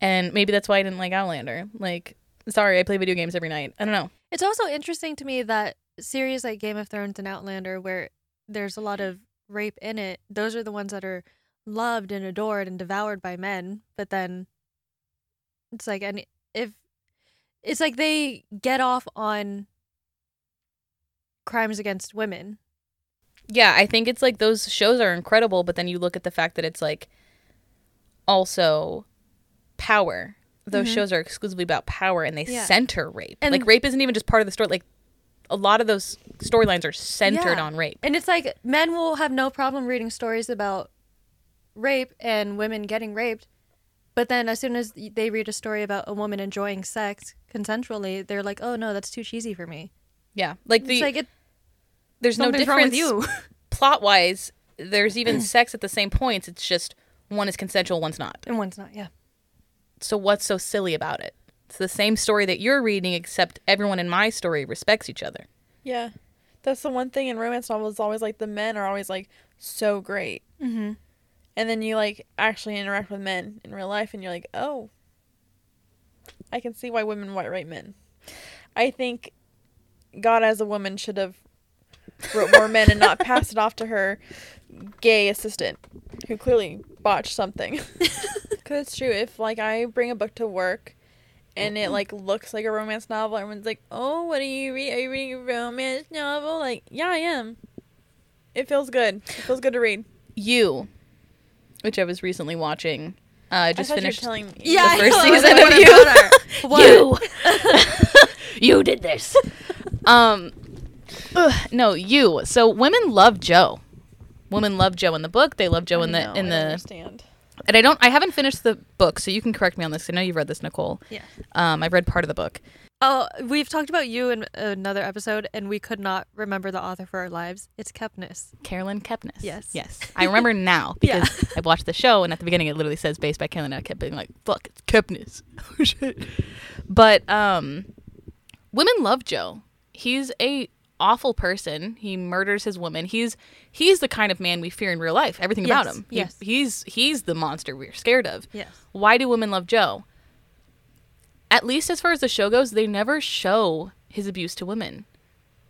Speaker 2: and maybe that's why I didn't like Outlander. Like sorry, I play video games every night. I don't know.
Speaker 1: It's also interesting to me that series like Game of Thrones and Outlander, where there's a lot of rape in it, those are the ones that are loved and adored and devoured by men. But then it's like, and if it's like they get off on crimes against women.
Speaker 2: Yeah, I think it's like those shows are incredible, but then you look at the fact that it's like also power. Those
Speaker 1: Mhm.
Speaker 2: shows are exclusively about power and they
Speaker 1: Yeah.
Speaker 2: center rape.
Speaker 1: And-
Speaker 2: like rape isn't even just part of the story. Like a lot of those storylines are centered
Speaker 1: Yeah.
Speaker 2: on rape.
Speaker 1: And it's like men will have no problem reading stories about rape and women getting raped. But then as soon as they read a story about a woman enjoying sex consensually, they're like, "Oh no, that's too cheesy for me."
Speaker 2: Yeah, like the
Speaker 1: it's like it,
Speaker 2: there's no difference
Speaker 1: you.
Speaker 2: plot wise. There's even sex at the same points. It's just one is consensual, one's not.
Speaker 1: and one's not. Yeah.
Speaker 2: So what's so silly about it? It's the same story that you're reading, except everyone in my story respects each other.
Speaker 3: yeah that's the one thing in romance novels always like the men are always like so great
Speaker 1: Mm-hmm.
Speaker 3: and then you like actually interact with men in real life and you're like oh i can see why women white rape men i think god as a woman should have wrote more men and not passed it off to her gay assistant who clearly botched something because it's true if like i bring a book to work and it like looks like a romance novel everyone's like oh what are you reading are you reading a romance novel like yeah i am it feels good it feels good to read
Speaker 2: You, which I was recently watching, uh, I just
Speaker 3: I
Speaker 2: finished.
Speaker 3: telling me
Speaker 1: Yeah,
Speaker 2: The first season of You.
Speaker 1: What?
Speaker 2: You, you did this. um, ugh, no, you. So women love Joe. Women love Joe in the book. They love Joe in the
Speaker 3: know,
Speaker 2: in
Speaker 3: I
Speaker 2: the.
Speaker 3: understand.
Speaker 2: And I don't. I haven't finished the book, so you can correct me on this. I know you've read this, Nicole.
Speaker 1: Yeah.
Speaker 2: Um, I've read part of the book.
Speaker 1: Oh, we've talked about you in another episode, and we could not remember the author for our lives. It's Kepnes.
Speaker 2: Carolyn Kepnes.
Speaker 1: Yes.
Speaker 2: Yes. I remember now
Speaker 1: Yeah.
Speaker 2: because I watched the show and at the beginning it literally says based by Carolyn and I kept being like, fuck, it's Kepnes. oh shit. But um women love Joe. He's a awful person. He murders his woman. He's he's the kind of man we fear in real life. Everything about
Speaker 1: Yes,
Speaker 2: him. He-
Speaker 1: yes.
Speaker 2: he's he's the monster we're scared of.
Speaker 1: Yes.
Speaker 2: Why do women love Joe? At least as far as the show goes, they never show his abuse to women.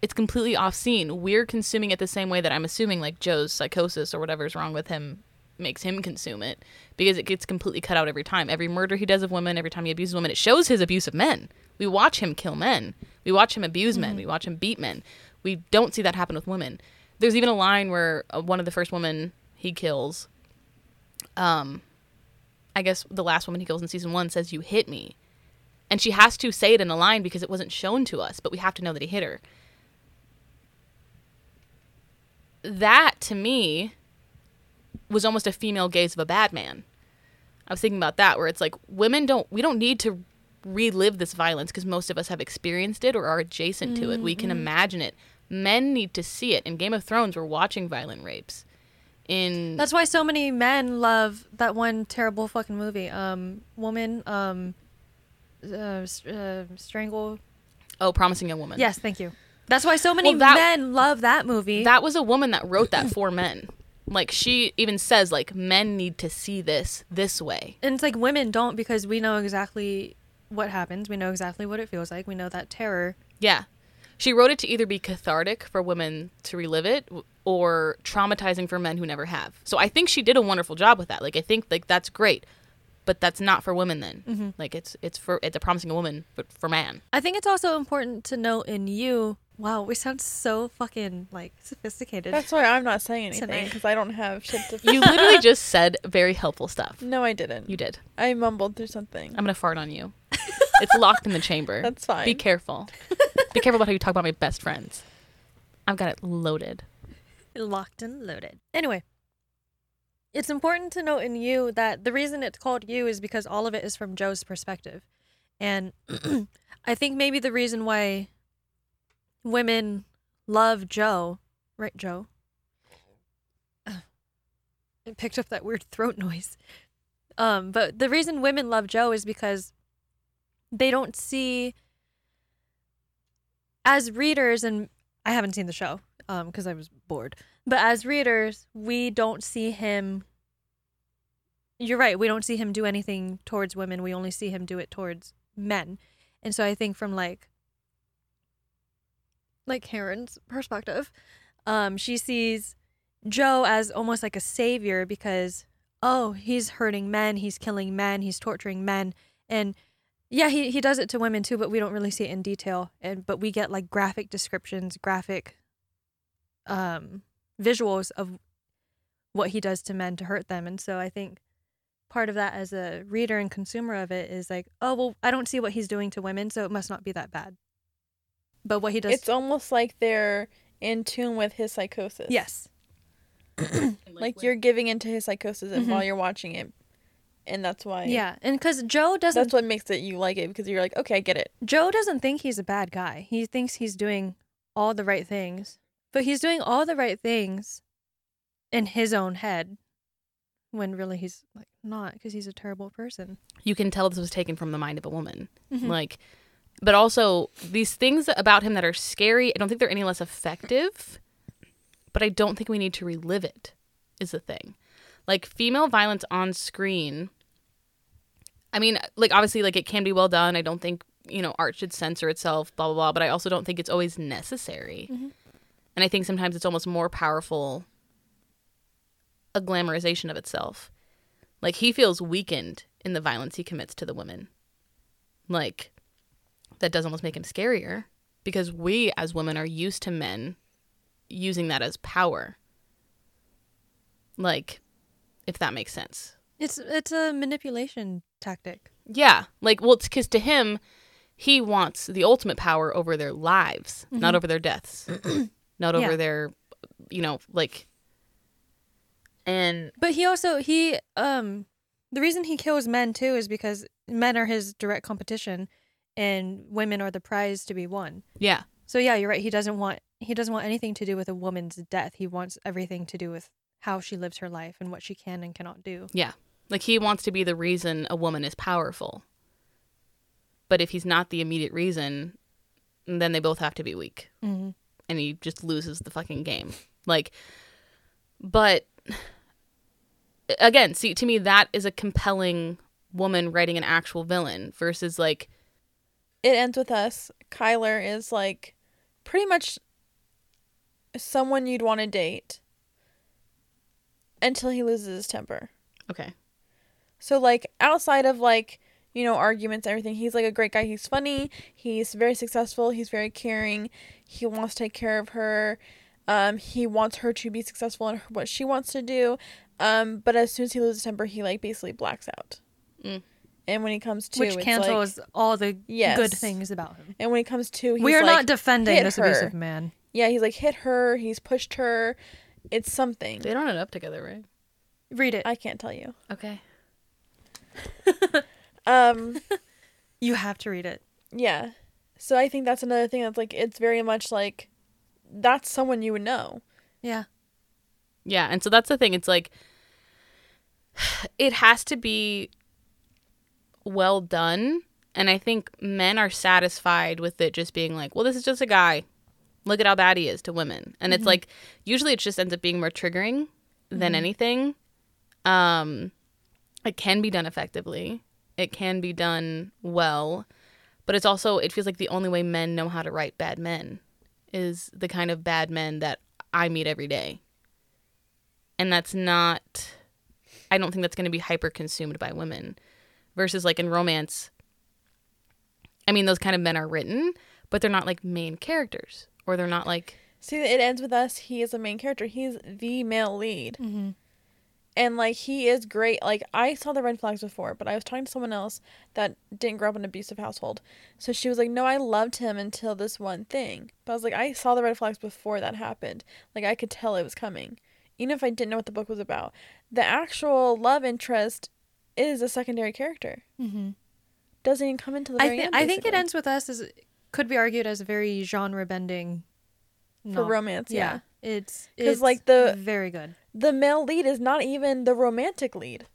Speaker 2: It's completely off scene. We're consuming it the same way that I'm assuming like Joe's psychosis or whatever's wrong with him makes him consume it because it gets completely cut out every time. Every murder he does of women, every time he abuses women, it shows his abuse of men. We watch him kill men. We watch him abuse men. We watch him beat men. We don't see that happen with women. There's even a line where uh, one of the first women he kills um I guess the last woman he kills in season one says, "You hit me," And she has to say it in a line because it wasn't shown to us, but we have to know that he hit her. That to me was almost a female gaze of a bad man. I was thinking about that where it's like women don't we don't need to relive this violence because most of us have experienced it or are adjacent to it. We can imagine it. Men need to see it. In Game of Thrones, we're watching violent rapes. In
Speaker 1: That's why so many men love that one terrible fucking movie. Um, woman, um, uh, uh, strangle.
Speaker 2: oh, promising young woman.
Speaker 1: Yes, thank you. That's why so many
Speaker 2: Well, that-
Speaker 1: men love that movie.
Speaker 2: that was a woman that wrote that for men. Like she even says, like men need to see this this way.
Speaker 1: and it's like women don't because we know exactly what happens. We know exactly what it feels like. We know that terror.
Speaker 2: Yeah, she wrote it to either be cathartic for women to relive it or traumatizing for men who never have. So I think she did a wonderful job with that. Like I think like that's great, but that's not for women then. Mm-hmm. Like it's it's for it's a promising a woman, but for man.
Speaker 1: I think it's also important to note in you. Wow, we sound so fucking like sophisticated.
Speaker 3: That's why I'm not saying anything because I don't have shit to.
Speaker 2: You literally just said very helpful stuff.
Speaker 3: no, I didn't.
Speaker 2: You did.
Speaker 3: I mumbled through something.
Speaker 2: I'm gonna fart on you. it's locked in the chamber.
Speaker 3: That's fine.
Speaker 2: Be careful. Be careful about how you talk about my best friends. I've got it loaded.
Speaker 1: locked and loaded. Anyway, it's important to note in you that the reason it's called you is because all of it is from Joe's perspective. And I think maybe the reason why women love Joe, right, Joe? It picked up that weird throat noise. Um, but the reason women love Joe is because they don't see as readers and I haven't seen the show um because I was bored. But as readers, we don't see him You're right, we don't see him do anything towards women. We only see him do it towards men. And so I think from like like Karen's perspective, um she sees Joe as almost like a savior because oh, he's hurting men, he's killing men, he's torturing men and yeah, he, he does it to women too, but we don't really see it in detail. And but we get like graphic descriptions, graphic um visuals of what he does to men to hurt them. And so I think part of that as a reader and consumer of it is like, oh well, I don't see what he's doing to women, so it must not be that bad. But what he does
Speaker 3: It's almost like they're in tune with his psychosis.
Speaker 1: Yes.
Speaker 3: Like you're giving into his psychosis and
Speaker 1: Mhm.
Speaker 3: while you're watching it. And that's why
Speaker 1: Yeah. And cuz Joe doesn't
Speaker 3: that's what makes it you like it because you're like, okay, I get it.
Speaker 1: Joe doesn't think he's a bad guy. He thinks he's doing all the right things. But he's doing all the right things in his own head when really he's like not because he's a terrible person.
Speaker 2: You can tell this was taken from the mind of a woman.
Speaker 1: Mhm.
Speaker 2: Like, but also these things about him that are scary. I don't think they're any less effective. But I don't think we need to relive it. Is the thing. Like female violence on screen. I mean, like obviously, like it can be well done. I don't think you know art should censor itself. Blah blah blah. But I also don't think it's always necessary.
Speaker 1: Mhm.
Speaker 2: And I think sometimes it's almost more powerful. A glamorization of itself. Like he feels weakened in the violence he commits to the women. Like that does almost make him scarier because we as women are used to men using that as power. Like if that makes sense.
Speaker 1: It's it's a manipulation tactic.
Speaker 2: Yeah, like well, it's because to him, he wants the ultimate power over their lives, not
Speaker 1: Mhm.
Speaker 2: over their deaths, not over
Speaker 1: Yeah.
Speaker 2: their, you know, like. And
Speaker 1: But he also he um the reason he kills men too is because men are his direct competition and women are the prize to be won.
Speaker 2: yeah,
Speaker 1: So yeah, you're right. He doesn't want he doesn't want anything to do with a woman's death. He wants everything to do with how she lives her life and what she can and cannot do. Yeah.
Speaker 2: Like he wants to be the reason a woman is powerful. But if he's not the immediate reason, then they both have to be weak.
Speaker 1: Mm-hmm.
Speaker 2: and he just loses the fucking game. Like, but again, see, to me, that is a compelling woman writing an actual villain versus like,
Speaker 3: It ends with us. Kyler is like pretty much someone you'd want to date until he loses his temper.
Speaker 2: okay,
Speaker 3: So like outside of like, you know, arguments, everything, he's like a great guy. He's funny. He's very successful. He's very caring. He wants to take care of her. Um, he wants her to be successful in what she wants to do. Um, but as soon as he loses temper, he like basically blacks out.
Speaker 2: Mm.
Speaker 3: And when he comes to
Speaker 1: Which
Speaker 3: it's
Speaker 1: cancels
Speaker 3: like,
Speaker 1: all the
Speaker 3: Yes.
Speaker 1: good things about him.
Speaker 3: and when he comes to he's
Speaker 1: we are
Speaker 3: like,
Speaker 1: not defending this
Speaker 3: her.
Speaker 1: abusive man.
Speaker 3: yeah he's like hit her he's pushed her it's something
Speaker 2: They don't end up together, right?
Speaker 1: Read it.
Speaker 3: I can't tell you
Speaker 2: Okay.
Speaker 3: um
Speaker 1: you have to read it.
Speaker 3: yeah so I think that's another thing that's like it's very much like that's someone you would know
Speaker 1: Yeah.
Speaker 2: Yeah, and so that's the thing. It's like it has to be well done, and I think men are satisfied with it just being like, "Well, this is just a guy. Look at how bad he is to women." And it's like usually it just ends up being more triggering than anything. Um it can be done effectively. It can be done well, but it's also it feels like the only way men know how to write bad men is the kind of bad men that I meet every day and that's not i don't think that's going to be hyper consumed by women versus like in romance i mean those kind of men are written but they're not like main characters or they're not like
Speaker 3: see it ends with us. He is a main character. He's the male lead.
Speaker 1: Mm-hmm.
Speaker 3: and like he is great. Like i saw the red flags before but i was talking to someone else that didn't grow up in an abusive household. So she was like no i loved him until this one thing. But i was like i saw the red flags before that happened. Like i could tell it was coming even if i didn't know what the book was about. The actual love interest is a secondary character
Speaker 1: Mm-hmm.
Speaker 3: doesn't even come into the
Speaker 1: I,
Speaker 3: very end
Speaker 1: I think it ends with us as could be argued as a very genre bending
Speaker 3: for romance yeah.
Speaker 1: It's
Speaker 3: 'Cause,
Speaker 1: it's
Speaker 3: like, the-
Speaker 1: very good.
Speaker 3: the male lead is not even the romantic lead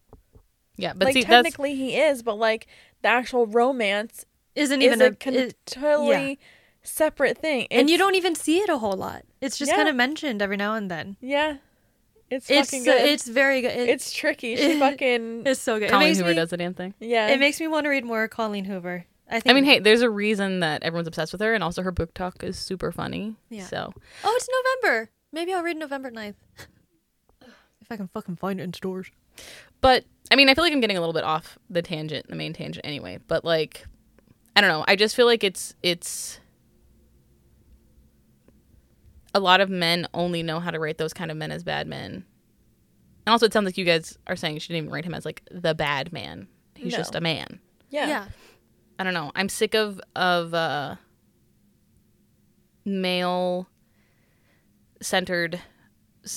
Speaker 2: yeah but
Speaker 3: like
Speaker 2: see that's
Speaker 3: technically he is but like the actual romance
Speaker 1: Isn't
Speaker 3: is
Speaker 1: even
Speaker 3: a
Speaker 1: a,
Speaker 3: con-
Speaker 1: it-
Speaker 3: totally separate thing
Speaker 1: and you don't even see it a whole lot. It's just
Speaker 3: Yeah.
Speaker 1: kind of mentioned every now and then.
Speaker 3: Yeah. It's,
Speaker 1: It's
Speaker 3: fucking good.
Speaker 1: it's very good. It-
Speaker 3: it's tricky. She fucking
Speaker 1: it's so good.
Speaker 2: colleen
Speaker 1: it makes
Speaker 2: hoover
Speaker 1: me,
Speaker 2: does the damn thing
Speaker 3: yeah.
Speaker 1: It makes me want to read more Colleen Hoover. I think.
Speaker 2: i mean hey there's a reason that everyone's obsessed with her and also her book talk is super funny
Speaker 1: Yeah.
Speaker 2: so
Speaker 1: Oh, it's November. Maybe I'll read November 9th. if I can fucking find it in stores.
Speaker 2: But I mean, I feel like I'm getting a little bit off the tangent, the main tangent anyway. But like, I don't know. I just feel like it's it's a lot of men only know how to rate those kind of men as bad men. And also, it sounds like you guys are saying you shouldn't even rate him as like the bad man. He's
Speaker 3: No.
Speaker 2: just a man.
Speaker 3: yeah. yeah.
Speaker 2: I don't know. I'm sick of of uh, male centered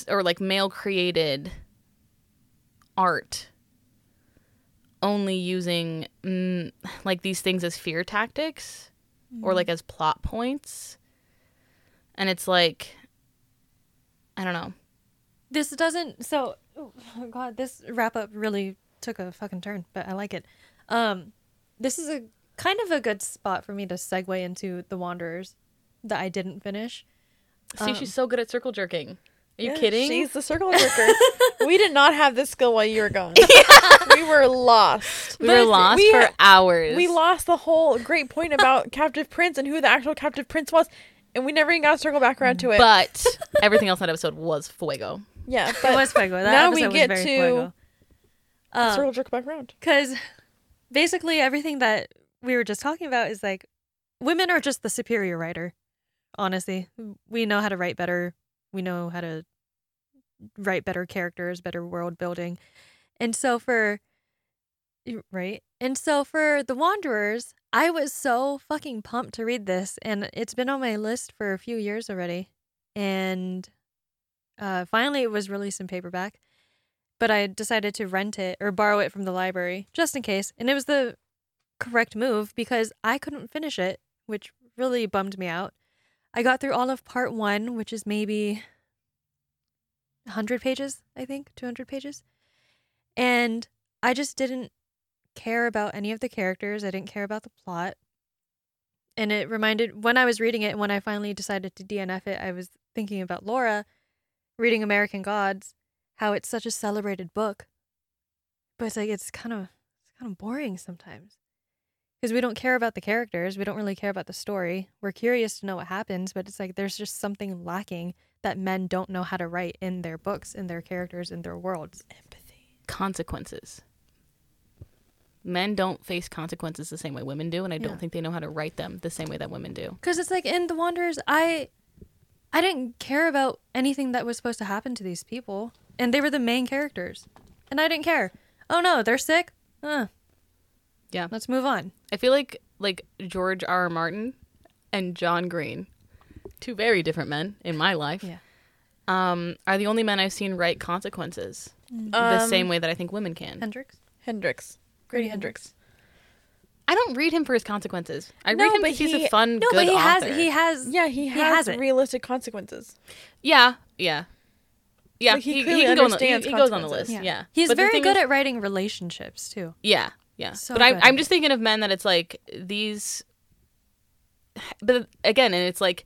Speaker 2: or like male created art only using mm, like these things as fear tactics or like as plot points. And it's like I don't know.
Speaker 1: This doesn't. So, oh god, this wrap up really took a fucking turn, but I like it. Um, this is a kind of a good spot for me to segue into the Wanderers that I didn't finish.
Speaker 2: See,
Speaker 1: Um,
Speaker 2: she's so good at circle jerking. Are you
Speaker 3: Yeah,
Speaker 2: kidding?
Speaker 3: She's the circle jerker. we did not have this skill while you were gone. we were lost.
Speaker 2: we were lost
Speaker 3: we
Speaker 2: for hours.
Speaker 3: We lost the whole great point about captive prince and who the actual captive prince was, and we never even got to circle back around to it.
Speaker 2: but everything else in that episode was fuego.
Speaker 3: yeah, but
Speaker 1: it was Fuego. That
Speaker 3: now we
Speaker 1: episode was
Speaker 3: get
Speaker 1: very
Speaker 3: to
Speaker 1: Fuego. Um,
Speaker 3: circle jerk back around.
Speaker 1: because basically everything that we were just talking about is like women are just the superior writer honestly we know how to write better we know how to write better characters better world building and so for right and so for the wanderers i was so fucking pumped to read this and it's been on my list for a few years already and uh finally it was released in paperback but I decided to rent it or borrow it from the library just in case. And it was the correct move because I couldn't finish it, which really bummed me out. I got through all of part one, which is maybe 100 pages, I think, 200 pages. And I just didn't care about any of the characters. I didn't care about the plot. And it reminded, when I was reading it, and when I finally decided to DNF it, I was thinking about Laura reading American Gods how it's such a celebrated book. But it's like it's kind of it's kind of boring sometimes. Because we don't care about the characters, we don't really care about the story. We're curious to know what happens, but it's like there's just something lacking that men don't know how to write in their books, in their characters, in their worlds.
Speaker 3: Empathy.
Speaker 2: consequences. Men don't face consequences the same way women do, and I
Speaker 1: Yeah.
Speaker 2: don't think they know how to write them the same way that women do.
Speaker 1: Because it's like in The Wanderers, I I didn't care about anything that was supposed to happen to these people, and they were the main characters, and I didn't care. Oh no, they're sick. Huh.
Speaker 2: Yeah.
Speaker 1: Let's move on.
Speaker 2: I feel like like George R. R. Martin and John Green, two very different men in my life,
Speaker 1: Yeah.
Speaker 2: um, are the only men I've seen write consequences the
Speaker 3: Um,
Speaker 2: same way that I think women can.
Speaker 1: Hendrix.
Speaker 3: Hendrix.
Speaker 1: Grady
Speaker 3: Grady Hendrix.
Speaker 2: I don't read him for his consequences. I
Speaker 3: No,
Speaker 2: read him
Speaker 3: but
Speaker 2: because he's a fun,
Speaker 1: No,
Speaker 2: good
Speaker 1: but he
Speaker 2: author.
Speaker 1: has he has
Speaker 3: Yeah, he
Speaker 1: He
Speaker 3: has,
Speaker 1: has
Speaker 3: realistic consequences.
Speaker 2: Yeah, yeah, yeah.
Speaker 3: Like, he
Speaker 2: he, he,
Speaker 3: clearly
Speaker 2: can go on the, he,
Speaker 3: understands
Speaker 2: he goes on the list.
Speaker 3: consequences.
Speaker 2: Yeah,
Speaker 1: He's
Speaker 2: But
Speaker 1: very good
Speaker 2: is-
Speaker 1: at writing relationships too.
Speaker 2: Yeah, yeah.
Speaker 1: So
Speaker 2: but I, I'm just thinking of men that it's like these. But again, and it's like,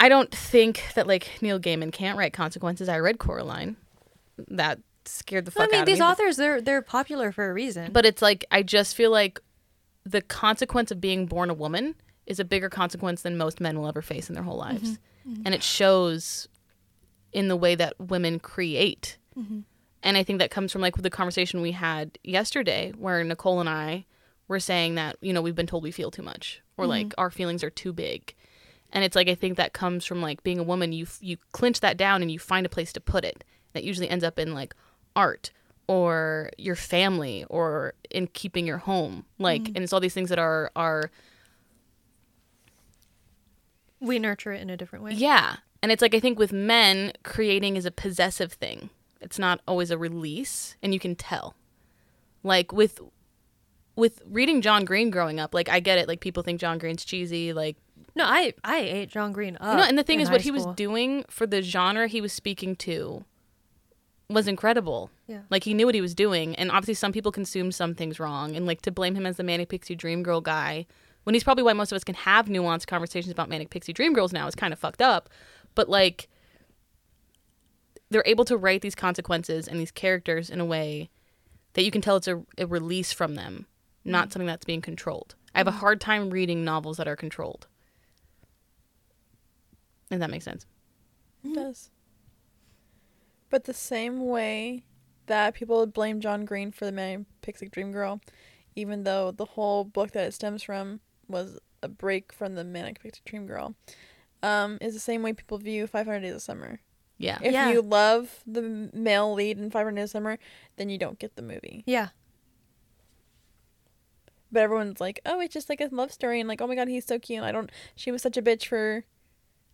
Speaker 2: I don't think that like Neil Gaiman can't write consequences. I read Coraline, that scared the
Speaker 1: Well,
Speaker 2: fuck
Speaker 1: I mean, these
Speaker 2: me.
Speaker 1: authors they're they're popular for a reason.
Speaker 2: But it's like I just feel like the consequence of being born a woman is a bigger consequence than most men will ever face in their whole lives, mm-hmm. Mm-hmm. and it shows in the way that women create. Mm-hmm. And I think that comes from like the conversation we had yesterday, where Nicole and I were saying that you know we've been told we feel too much, or like our feelings are too big, and it's like I think that comes from like being a woman. You you clinch that down and you find a place to put it. That usually ends up in like art or your family or in keeping your home. Like, mm-hmm. and it's all these things that are are
Speaker 1: we nurture it in a different way.
Speaker 2: yeah. And it's like I think with men, creating is a possessive thing. It's not always a release, and you can tell. Like with with reading John Green growing up, like I get it. Like people think John Green's cheesy. Like
Speaker 1: No, I I ate John Green up.
Speaker 2: no, and the thing is, what he was doing for the genre he was speaking to was incredible.
Speaker 1: Yeah.
Speaker 2: Like he knew what he was doing, and obviously some people consume some things wrong, and like to blame him as the manic pixie dream girl guy when he's probably why most of us can have nuanced conversations about manic pixie dream girls now is kind of fucked up. But like they're able to write these consequences and these characters in a way that you can tell it's a, a release from them, not mm. something that's being controlled. I have a mm. hard time reading novels that are controlled. If that makes sense.
Speaker 3: It does. But the same way that people would blame John Green for the Manic Pixie Dream Girl, even though the whole book that it stems from was a break from the Manic Pixie Dream Girl, um, is the same way people view 500 Days of Summer.
Speaker 2: Yeah.
Speaker 3: If
Speaker 1: Yeah.
Speaker 3: you love the male lead in 500 Days of Summer, then you don't get the movie.
Speaker 1: Yeah.
Speaker 3: But everyone's like, oh, it's just like a love story, and like, oh my god, he's so cute. And I don't. She was such a bitch for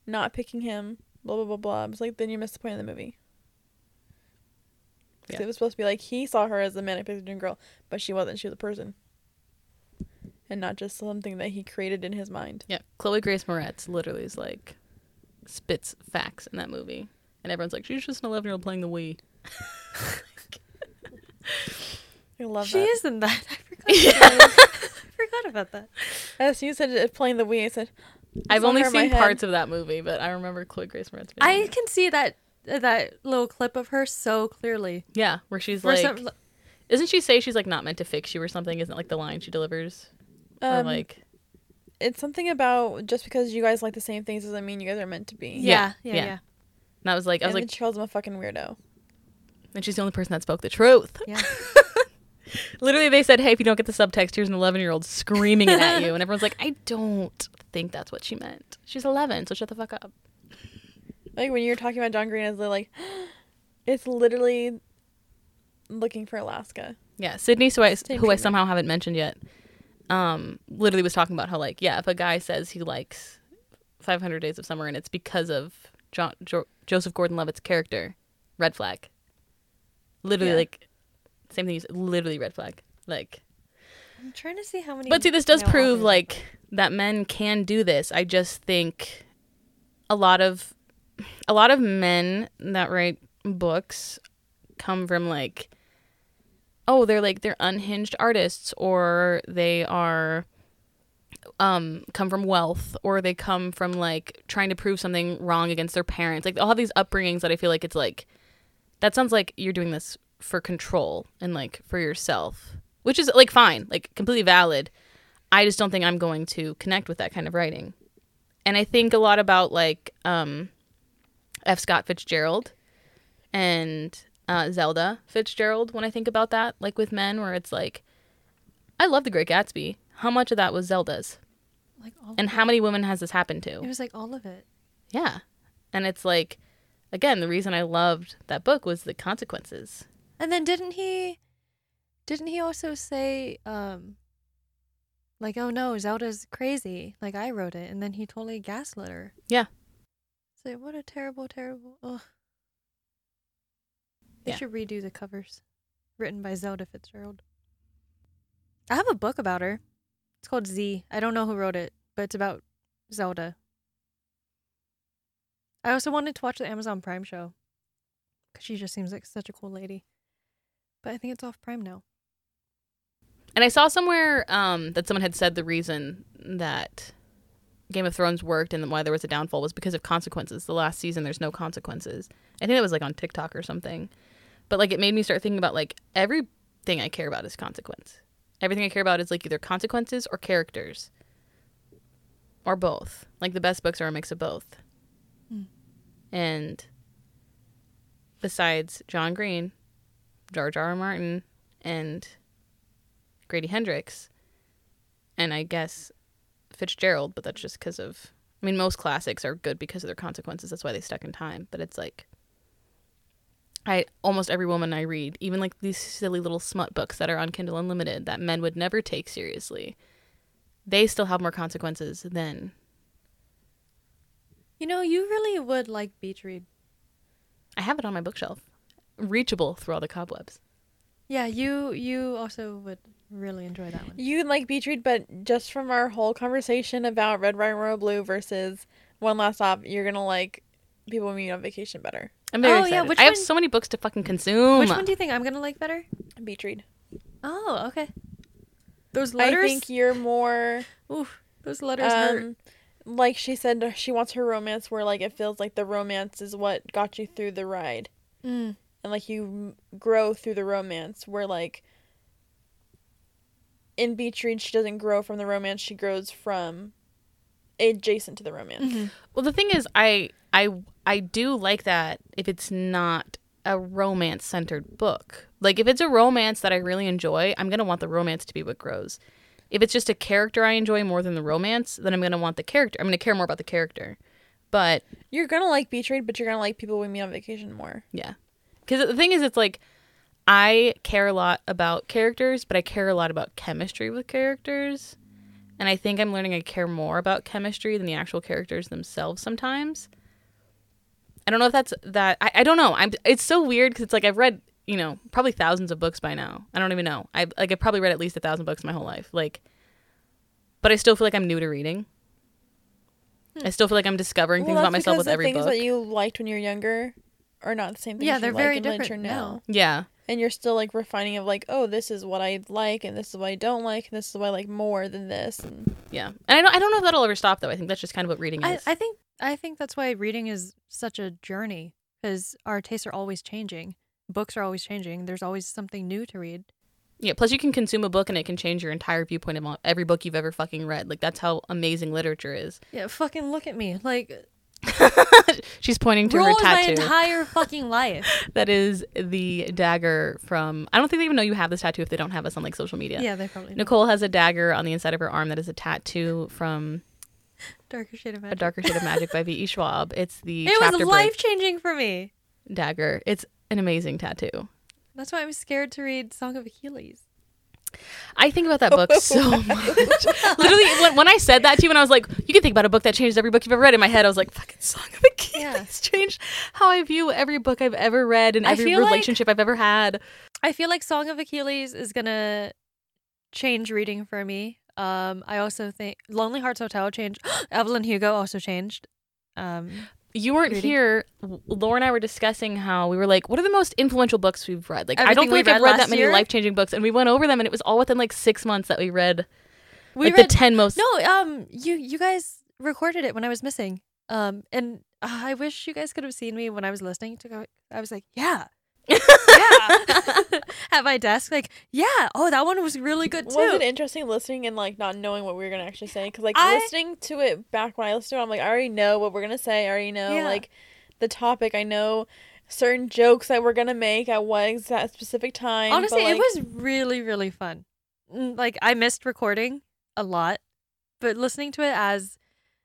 Speaker 3: not picking him. Blah blah blah blah. I was like, then you miss the point of the movie. 'Cause
Speaker 2: Yeah.
Speaker 3: It was supposed to be like he saw her as a manic pixie dream girl, but she wasn't. She was a person, and not just something that he created in his mind.
Speaker 2: Yeah. Chloe Grace Moretz literally is like spits facts in that movie. And everyone's like, she's just an 11 year old playing the Wii.
Speaker 3: I love
Speaker 1: she
Speaker 3: that.
Speaker 1: is in that. I forgot. about that. I forgot about that.
Speaker 3: As you said, uh, playing the Wii, I said,
Speaker 2: I've only
Speaker 3: her in my
Speaker 2: seen parts of that movie, but I remember Chloe Grace Moretz. Being
Speaker 1: I
Speaker 2: in
Speaker 1: can see that that little clip of her so clearly.
Speaker 2: Yeah, where she's
Speaker 1: For
Speaker 2: like,
Speaker 1: some-
Speaker 2: isn't she say she's like not meant to fix you or something? Isn't it, like the line she delivers? or
Speaker 3: um,
Speaker 2: like,
Speaker 3: it's something about just because you guys like the same things doesn't mean you guys are meant to be.
Speaker 1: yeah, yeah,
Speaker 2: yeah.
Speaker 1: yeah,
Speaker 2: and I was like, I was
Speaker 3: then
Speaker 2: like,
Speaker 3: she calls him a fucking weirdo.
Speaker 2: and she's the only person that spoke the truth.
Speaker 1: yeah.
Speaker 2: Literally, they said, hey, if you don't get the subtext, here's an 11 year old screaming it at you. And everyone's like, I don't think that's what she meant. She's 11, so shut the fuck up.
Speaker 3: Like when you're talking about John Green as like, it's literally looking for Alaska.
Speaker 2: Yeah, Sydney, so I, who I somehow haven't mentioned yet, um, literally was talking about how like yeah, if a guy says he likes 500 Days of Summer and it's because of John, jo- Joseph Gordon-Levitt's character, red flag. Literally
Speaker 3: Yeah.
Speaker 2: like same thing. you said, Literally red flag. Like,
Speaker 1: I'm trying to see how many.
Speaker 2: but see, this does prove like that men can do this. I just think a lot of a lot of men that write books come from like oh they're like they're unhinged artists or they are um come from wealth or they come from like trying to prove something wrong against their parents. Like they'll have these upbringings that i feel like it's like that sounds like you're doing this for control and like for yourself which is like fine like completely valid. I just don't think i'm going to connect with that kind of writing. And i think a lot about like um f scott fitzgerald and uh, zelda fitzgerald when i think about that like with men where it's like i love the great gatsby how much of that was zelda's
Speaker 1: like all
Speaker 2: and how many women has this happened to
Speaker 1: It was like all of it.
Speaker 2: yeah and it's like again the reason i loved that book was the consequences
Speaker 1: And then didn't he? Didn't he also say, um, like, oh no, Zelda's crazy. Like I wrote it, and then he totally gaslit her.
Speaker 2: Yeah.
Speaker 1: It's what a terrible, terrible. Ugh. They
Speaker 2: Yeah.
Speaker 1: should redo the covers, written by Zelda Fitzgerald. I have a book about her. It's called Z. I don't know who wrote it, but it's about Zelda. I also wanted to watch the Amazon Prime show because she just seems like such a cool lady. But I think it's off Prime now.
Speaker 2: And I saw somewhere um, that someone had said the reason that Game of Thrones worked and why there was a downfall was because of consequences. The last season, there's no consequences. I think that was like on TikTok or something. But like, it made me start thinking about like everything I care about is consequence. Everything I care about is like either consequences or characters, or both. Like the best books are a mix of both.
Speaker 1: Hmm.
Speaker 2: And besides John Green, George R. R. Martin, and Grady Hendrix, and I guess Fitzgerald, but that's just because of. I mean, most classics are good because of their consequences. That's why they stuck in time. But it's like, I almost every woman I read, even like these silly little smut books that are on Kindle Unlimited that men would never take seriously, they still have more consequences than.
Speaker 1: You know, you really would like beach read.
Speaker 2: I have it on my bookshelf, reachable through all the cobwebs.
Speaker 1: Yeah, you you also would really enjoy that one.
Speaker 3: You like Beach Read, but just from our whole conversation about Red, White, Royal Blue versus One Last Stop, you're gonna like People Meet on Vacation better.
Speaker 2: I'm very
Speaker 1: Oh, yeah,
Speaker 2: excited.
Speaker 1: which
Speaker 2: I have so many books to fucking consume.
Speaker 1: Which one do you think I'm gonna like better?
Speaker 3: Beach Read.
Speaker 1: Oh, okay. Those letters.
Speaker 3: I think you're more
Speaker 1: Oof, those letters hurt.
Speaker 3: um, like she said, she wants her romance where like it feels like the romance is what got you through the ride,
Speaker 1: Mm.
Speaker 3: And like you m- grow through the romance. Where like in Beach Read, she doesn't grow from the romance; she grows from adjacent to the romance.
Speaker 1: Mhm.
Speaker 2: Well, the thing is, I I I do like that if it's not a romance centered book. Like if it's a romance that I really enjoy, I'm gonna want the romance to be what grows. If it's just a character I enjoy more than the romance, then I'm gonna want the character. I'm gonna care more about the character. But
Speaker 3: You're gonna like Beach Read, but you're gonna like People We Meet on Vacation more.
Speaker 2: yeah, because the thing is, it's like I care a lot about characters, but I care a lot about chemistry with characters. And I think I'm learning I care more about chemistry than the actual characters themselves sometimes. I don't know if that's that. I, I don't know. I'm. It's so weird because it's like I've read you know probably thousands of books by now. I don't even know. I like I've probably read at least a thousand books my whole life. Like, but I still feel like I'm new to reading. Hmm. I still feel like I'm discovering things about myself with every
Speaker 3: the things
Speaker 2: book.
Speaker 3: that you liked when you were younger are not the same thing.
Speaker 1: Yeah,
Speaker 3: you
Speaker 1: they're
Speaker 3: like
Speaker 1: very
Speaker 3: in literature
Speaker 1: different
Speaker 3: now.
Speaker 1: now.
Speaker 2: yeah.
Speaker 3: And you're still like refining of like, oh, this is what I like, and this is what I don't like, and this is what I like more than this. And
Speaker 2: Yeah, and I don't, I don't know if that'll ever stop though. I think that's just kind of what reading
Speaker 1: I,
Speaker 2: is.
Speaker 1: I think I think that's why reading is such a journey because our tastes are always changing. Books are always changing. There's always something new to read.
Speaker 2: yeah, plus you can consume a book and it can change your entire viewpoint of every book you've ever fucking read. Like that's how amazing literature is.
Speaker 1: Yeah, fucking look at me. Like
Speaker 2: She's pointing to her
Speaker 1: rules my entire fucking life.
Speaker 2: that is the dagger from. I don't think they even know you have this tattoo if they don't have us on like social media.
Speaker 1: Yeah, they probably.
Speaker 2: Nicole has a dagger on the inside of her arm that is a tattoo from
Speaker 1: Darker Shade of
Speaker 2: A
Speaker 1: Magic.
Speaker 2: Darker Shade of Magic by V.E. Schwab. It's the
Speaker 1: it was life changing for me.
Speaker 2: dagger. It's an amazing tattoo.
Speaker 1: That's why I'm scared to read Song of Achilles.
Speaker 2: I think about that book so much. Literally, when, when I said that to you, and I was like, "You can think about a book that changed every book you've ever read." In my head, I was like, "Fucking Song of Achilles
Speaker 1: Yeah.
Speaker 2: changed how I view every book I've ever read and every
Speaker 1: feel like-
Speaker 2: relationship I've ever had."
Speaker 1: I feel like Song of Achilles is gonna change reading for me. Um, I also think Lonely Hearts Hotel changed. Evelyn Hugo also changed. Um,
Speaker 2: You weren't
Speaker 1: Reading.
Speaker 2: here. Laura and I were discussing how we were like, "What are the most influential books we've read?" Like, I don't
Speaker 1: Everything
Speaker 2: feel
Speaker 1: we
Speaker 2: like I've
Speaker 1: read
Speaker 2: read that many life changing books, and we went over them, and it was all within like six months that we read
Speaker 1: we
Speaker 2: like
Speaker 1: read
Speaker 2: the ten most.
Speaker 1: no. Um, you you guys recorded it when I was missing. Um, and uh, I wish you guys could have seen me when I was listening to go. I was like, yeah, yeah, at my desk, like, yeah. Oh, that one was really good too.
Speaker 3: was it interesting listening and like not knowing what we were gonna actually say? Because like
Speaker 1: I-
Speaker 3: listening to it back when I listened to it, I'm like, I already know what we're gonna say. I already know
Speaker 1: Yeah.
Speaker 3: like the topic. I know certain jokes that we're gonna make at what exact specific time. but,
Speaker 1: Honestly,
Speaker 3: like,
Speaker 1: it was really really fun. Mm, Like I missed recording a lot, but listening to it as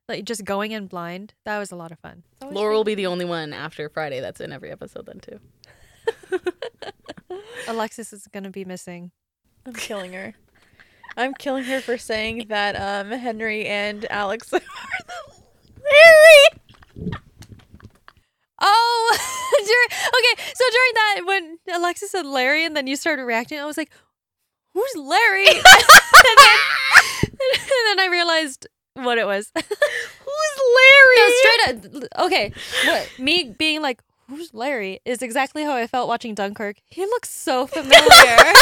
Speaker 1: like just going in blind, that was a lot of fun. It's
Speaker 2: Laura will be the only one after Friday that's in every episode then too.
Speaker 1: Alexis is gonna be missing
Speaker 3: I'm killing her. I'm killing her for saying that um Henry and Alex are the Larry.
Speaker 1: Oh, during, okay. So during that, when Alexis said Larry, and then you started reacting, I was like, "Who's Larry?" and, then, and then I realized what it was.
Speaker 3: Who's Larry?
Speaker 1: No, straight up. Okay, what me being like, "Who's Larry?" is exactly how I felt watching Dunkirk. He looks so familiar.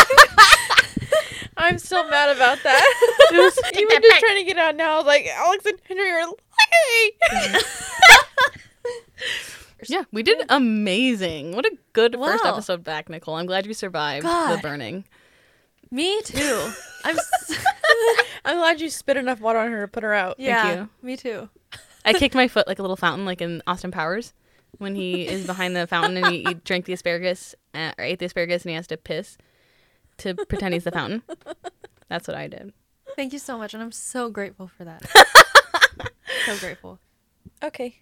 Speaker 3: I'm still mad about that. Even just trying to get out now, I was like, Alex and Henry are Larry.
Speaker 2: Yeah, we did amazing. What a good first episode back, Nicole. I'm glad you survived the burning.
Speaker 1: me too. I'm. s-
Speaker 3: I'm glad you spit enough water on her to put her out.
Speaker 1: yeah,
Speaker 2: you.
Speaker 1: me too.
Speaker 2: I kicked my foot like a little fountain, like in Austin Powers, when he is behind the fountain and he, he drank the asparagus uh, or ate the asparagus and he has to piss to pretend he's the fountain. That's what I did.
Speaker 1: Thank you so much, and I'm so grateful for that. so grateful.
Speaker 3: Okay.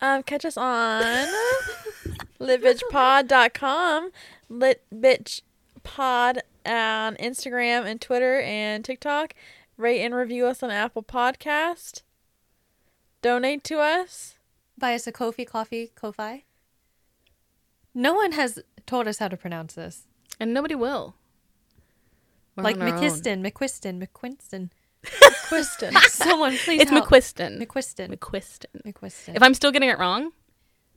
Speaker 3: Um, catch us on litbitchpod.com, litbitchpod on Instagram and Twitter and TikTok. Rate and review us on Apple Podcast. Donate to us.
Speaker 1: Buy us a Kofi coffee, Ko-Fi. No one has told us how to pronounce this.
Speaker 2: And nobody will. We're
Speaker 1: like
Speaker 2: on our own.
Speaker 1: McQuiston, McQuiston, McQuiston. Someone please
Speaker 2: It's
Speaker 1: help.
Speaker 2: McQuiston.
Speaker 1: McQuiston.
Speaker 2: McQuiston.
Speaker 1: McQuiston.
Speaker 2: If I'm still getting it wrong,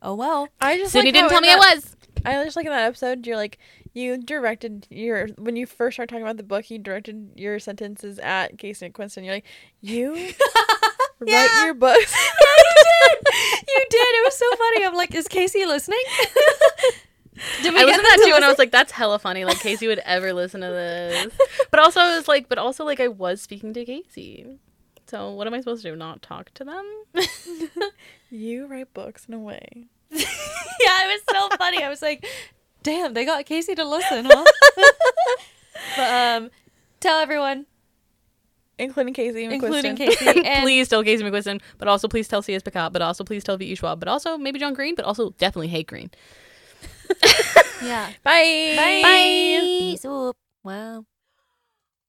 Speaker 1: oh well.
Speaker 3: I just
Speaker 2: Sydney
Speaker 3: like
Speaker 2: didn't tell
Speaker 3: in
Speaker 2: me I
Speaker 3: that-
Speaker 2: was.
Speaker 3: I just like in that episode, you're like you directed your when you first started talking about the book, you directed your sentences at Casey McQuiston. You're like, you write
Speaker 1: Yeah.
Speaker 3: your books.
Speaker 1: you did. It was so funny. I'm like, is Casey listening? did
Speaker 2: I
Speaker 1: get
Speaker 2: listened to
Speaker 1: them
Speaker 2: that
Speaker 1: to
Speaker 2: too, and I was like, "That's hella funny." Like Casey would ever listen to this, but also I was like, but also like I was speaking to Casey. So what am I supposed to do? Not talk to them?
Speaker 3: you write books in a way.
Speaker 1: yeah, it was so funny. I was like, damn, they got Casey to listen, huh? but um, tell everyone,
Speaker 3: Including Casey McQuiston.
Speaker 1: including Casey, and
Speaker 2: please tell Casey McQuiston, but also please tell C.S. Pacat, but also please tell V.E. Schwab, but also maybe John Green, but also definitely Hank Green.
Speaker 1: yeah.
Speaker 3: Bye.
Speaker 1: Bye. Peace. Oop. Wow.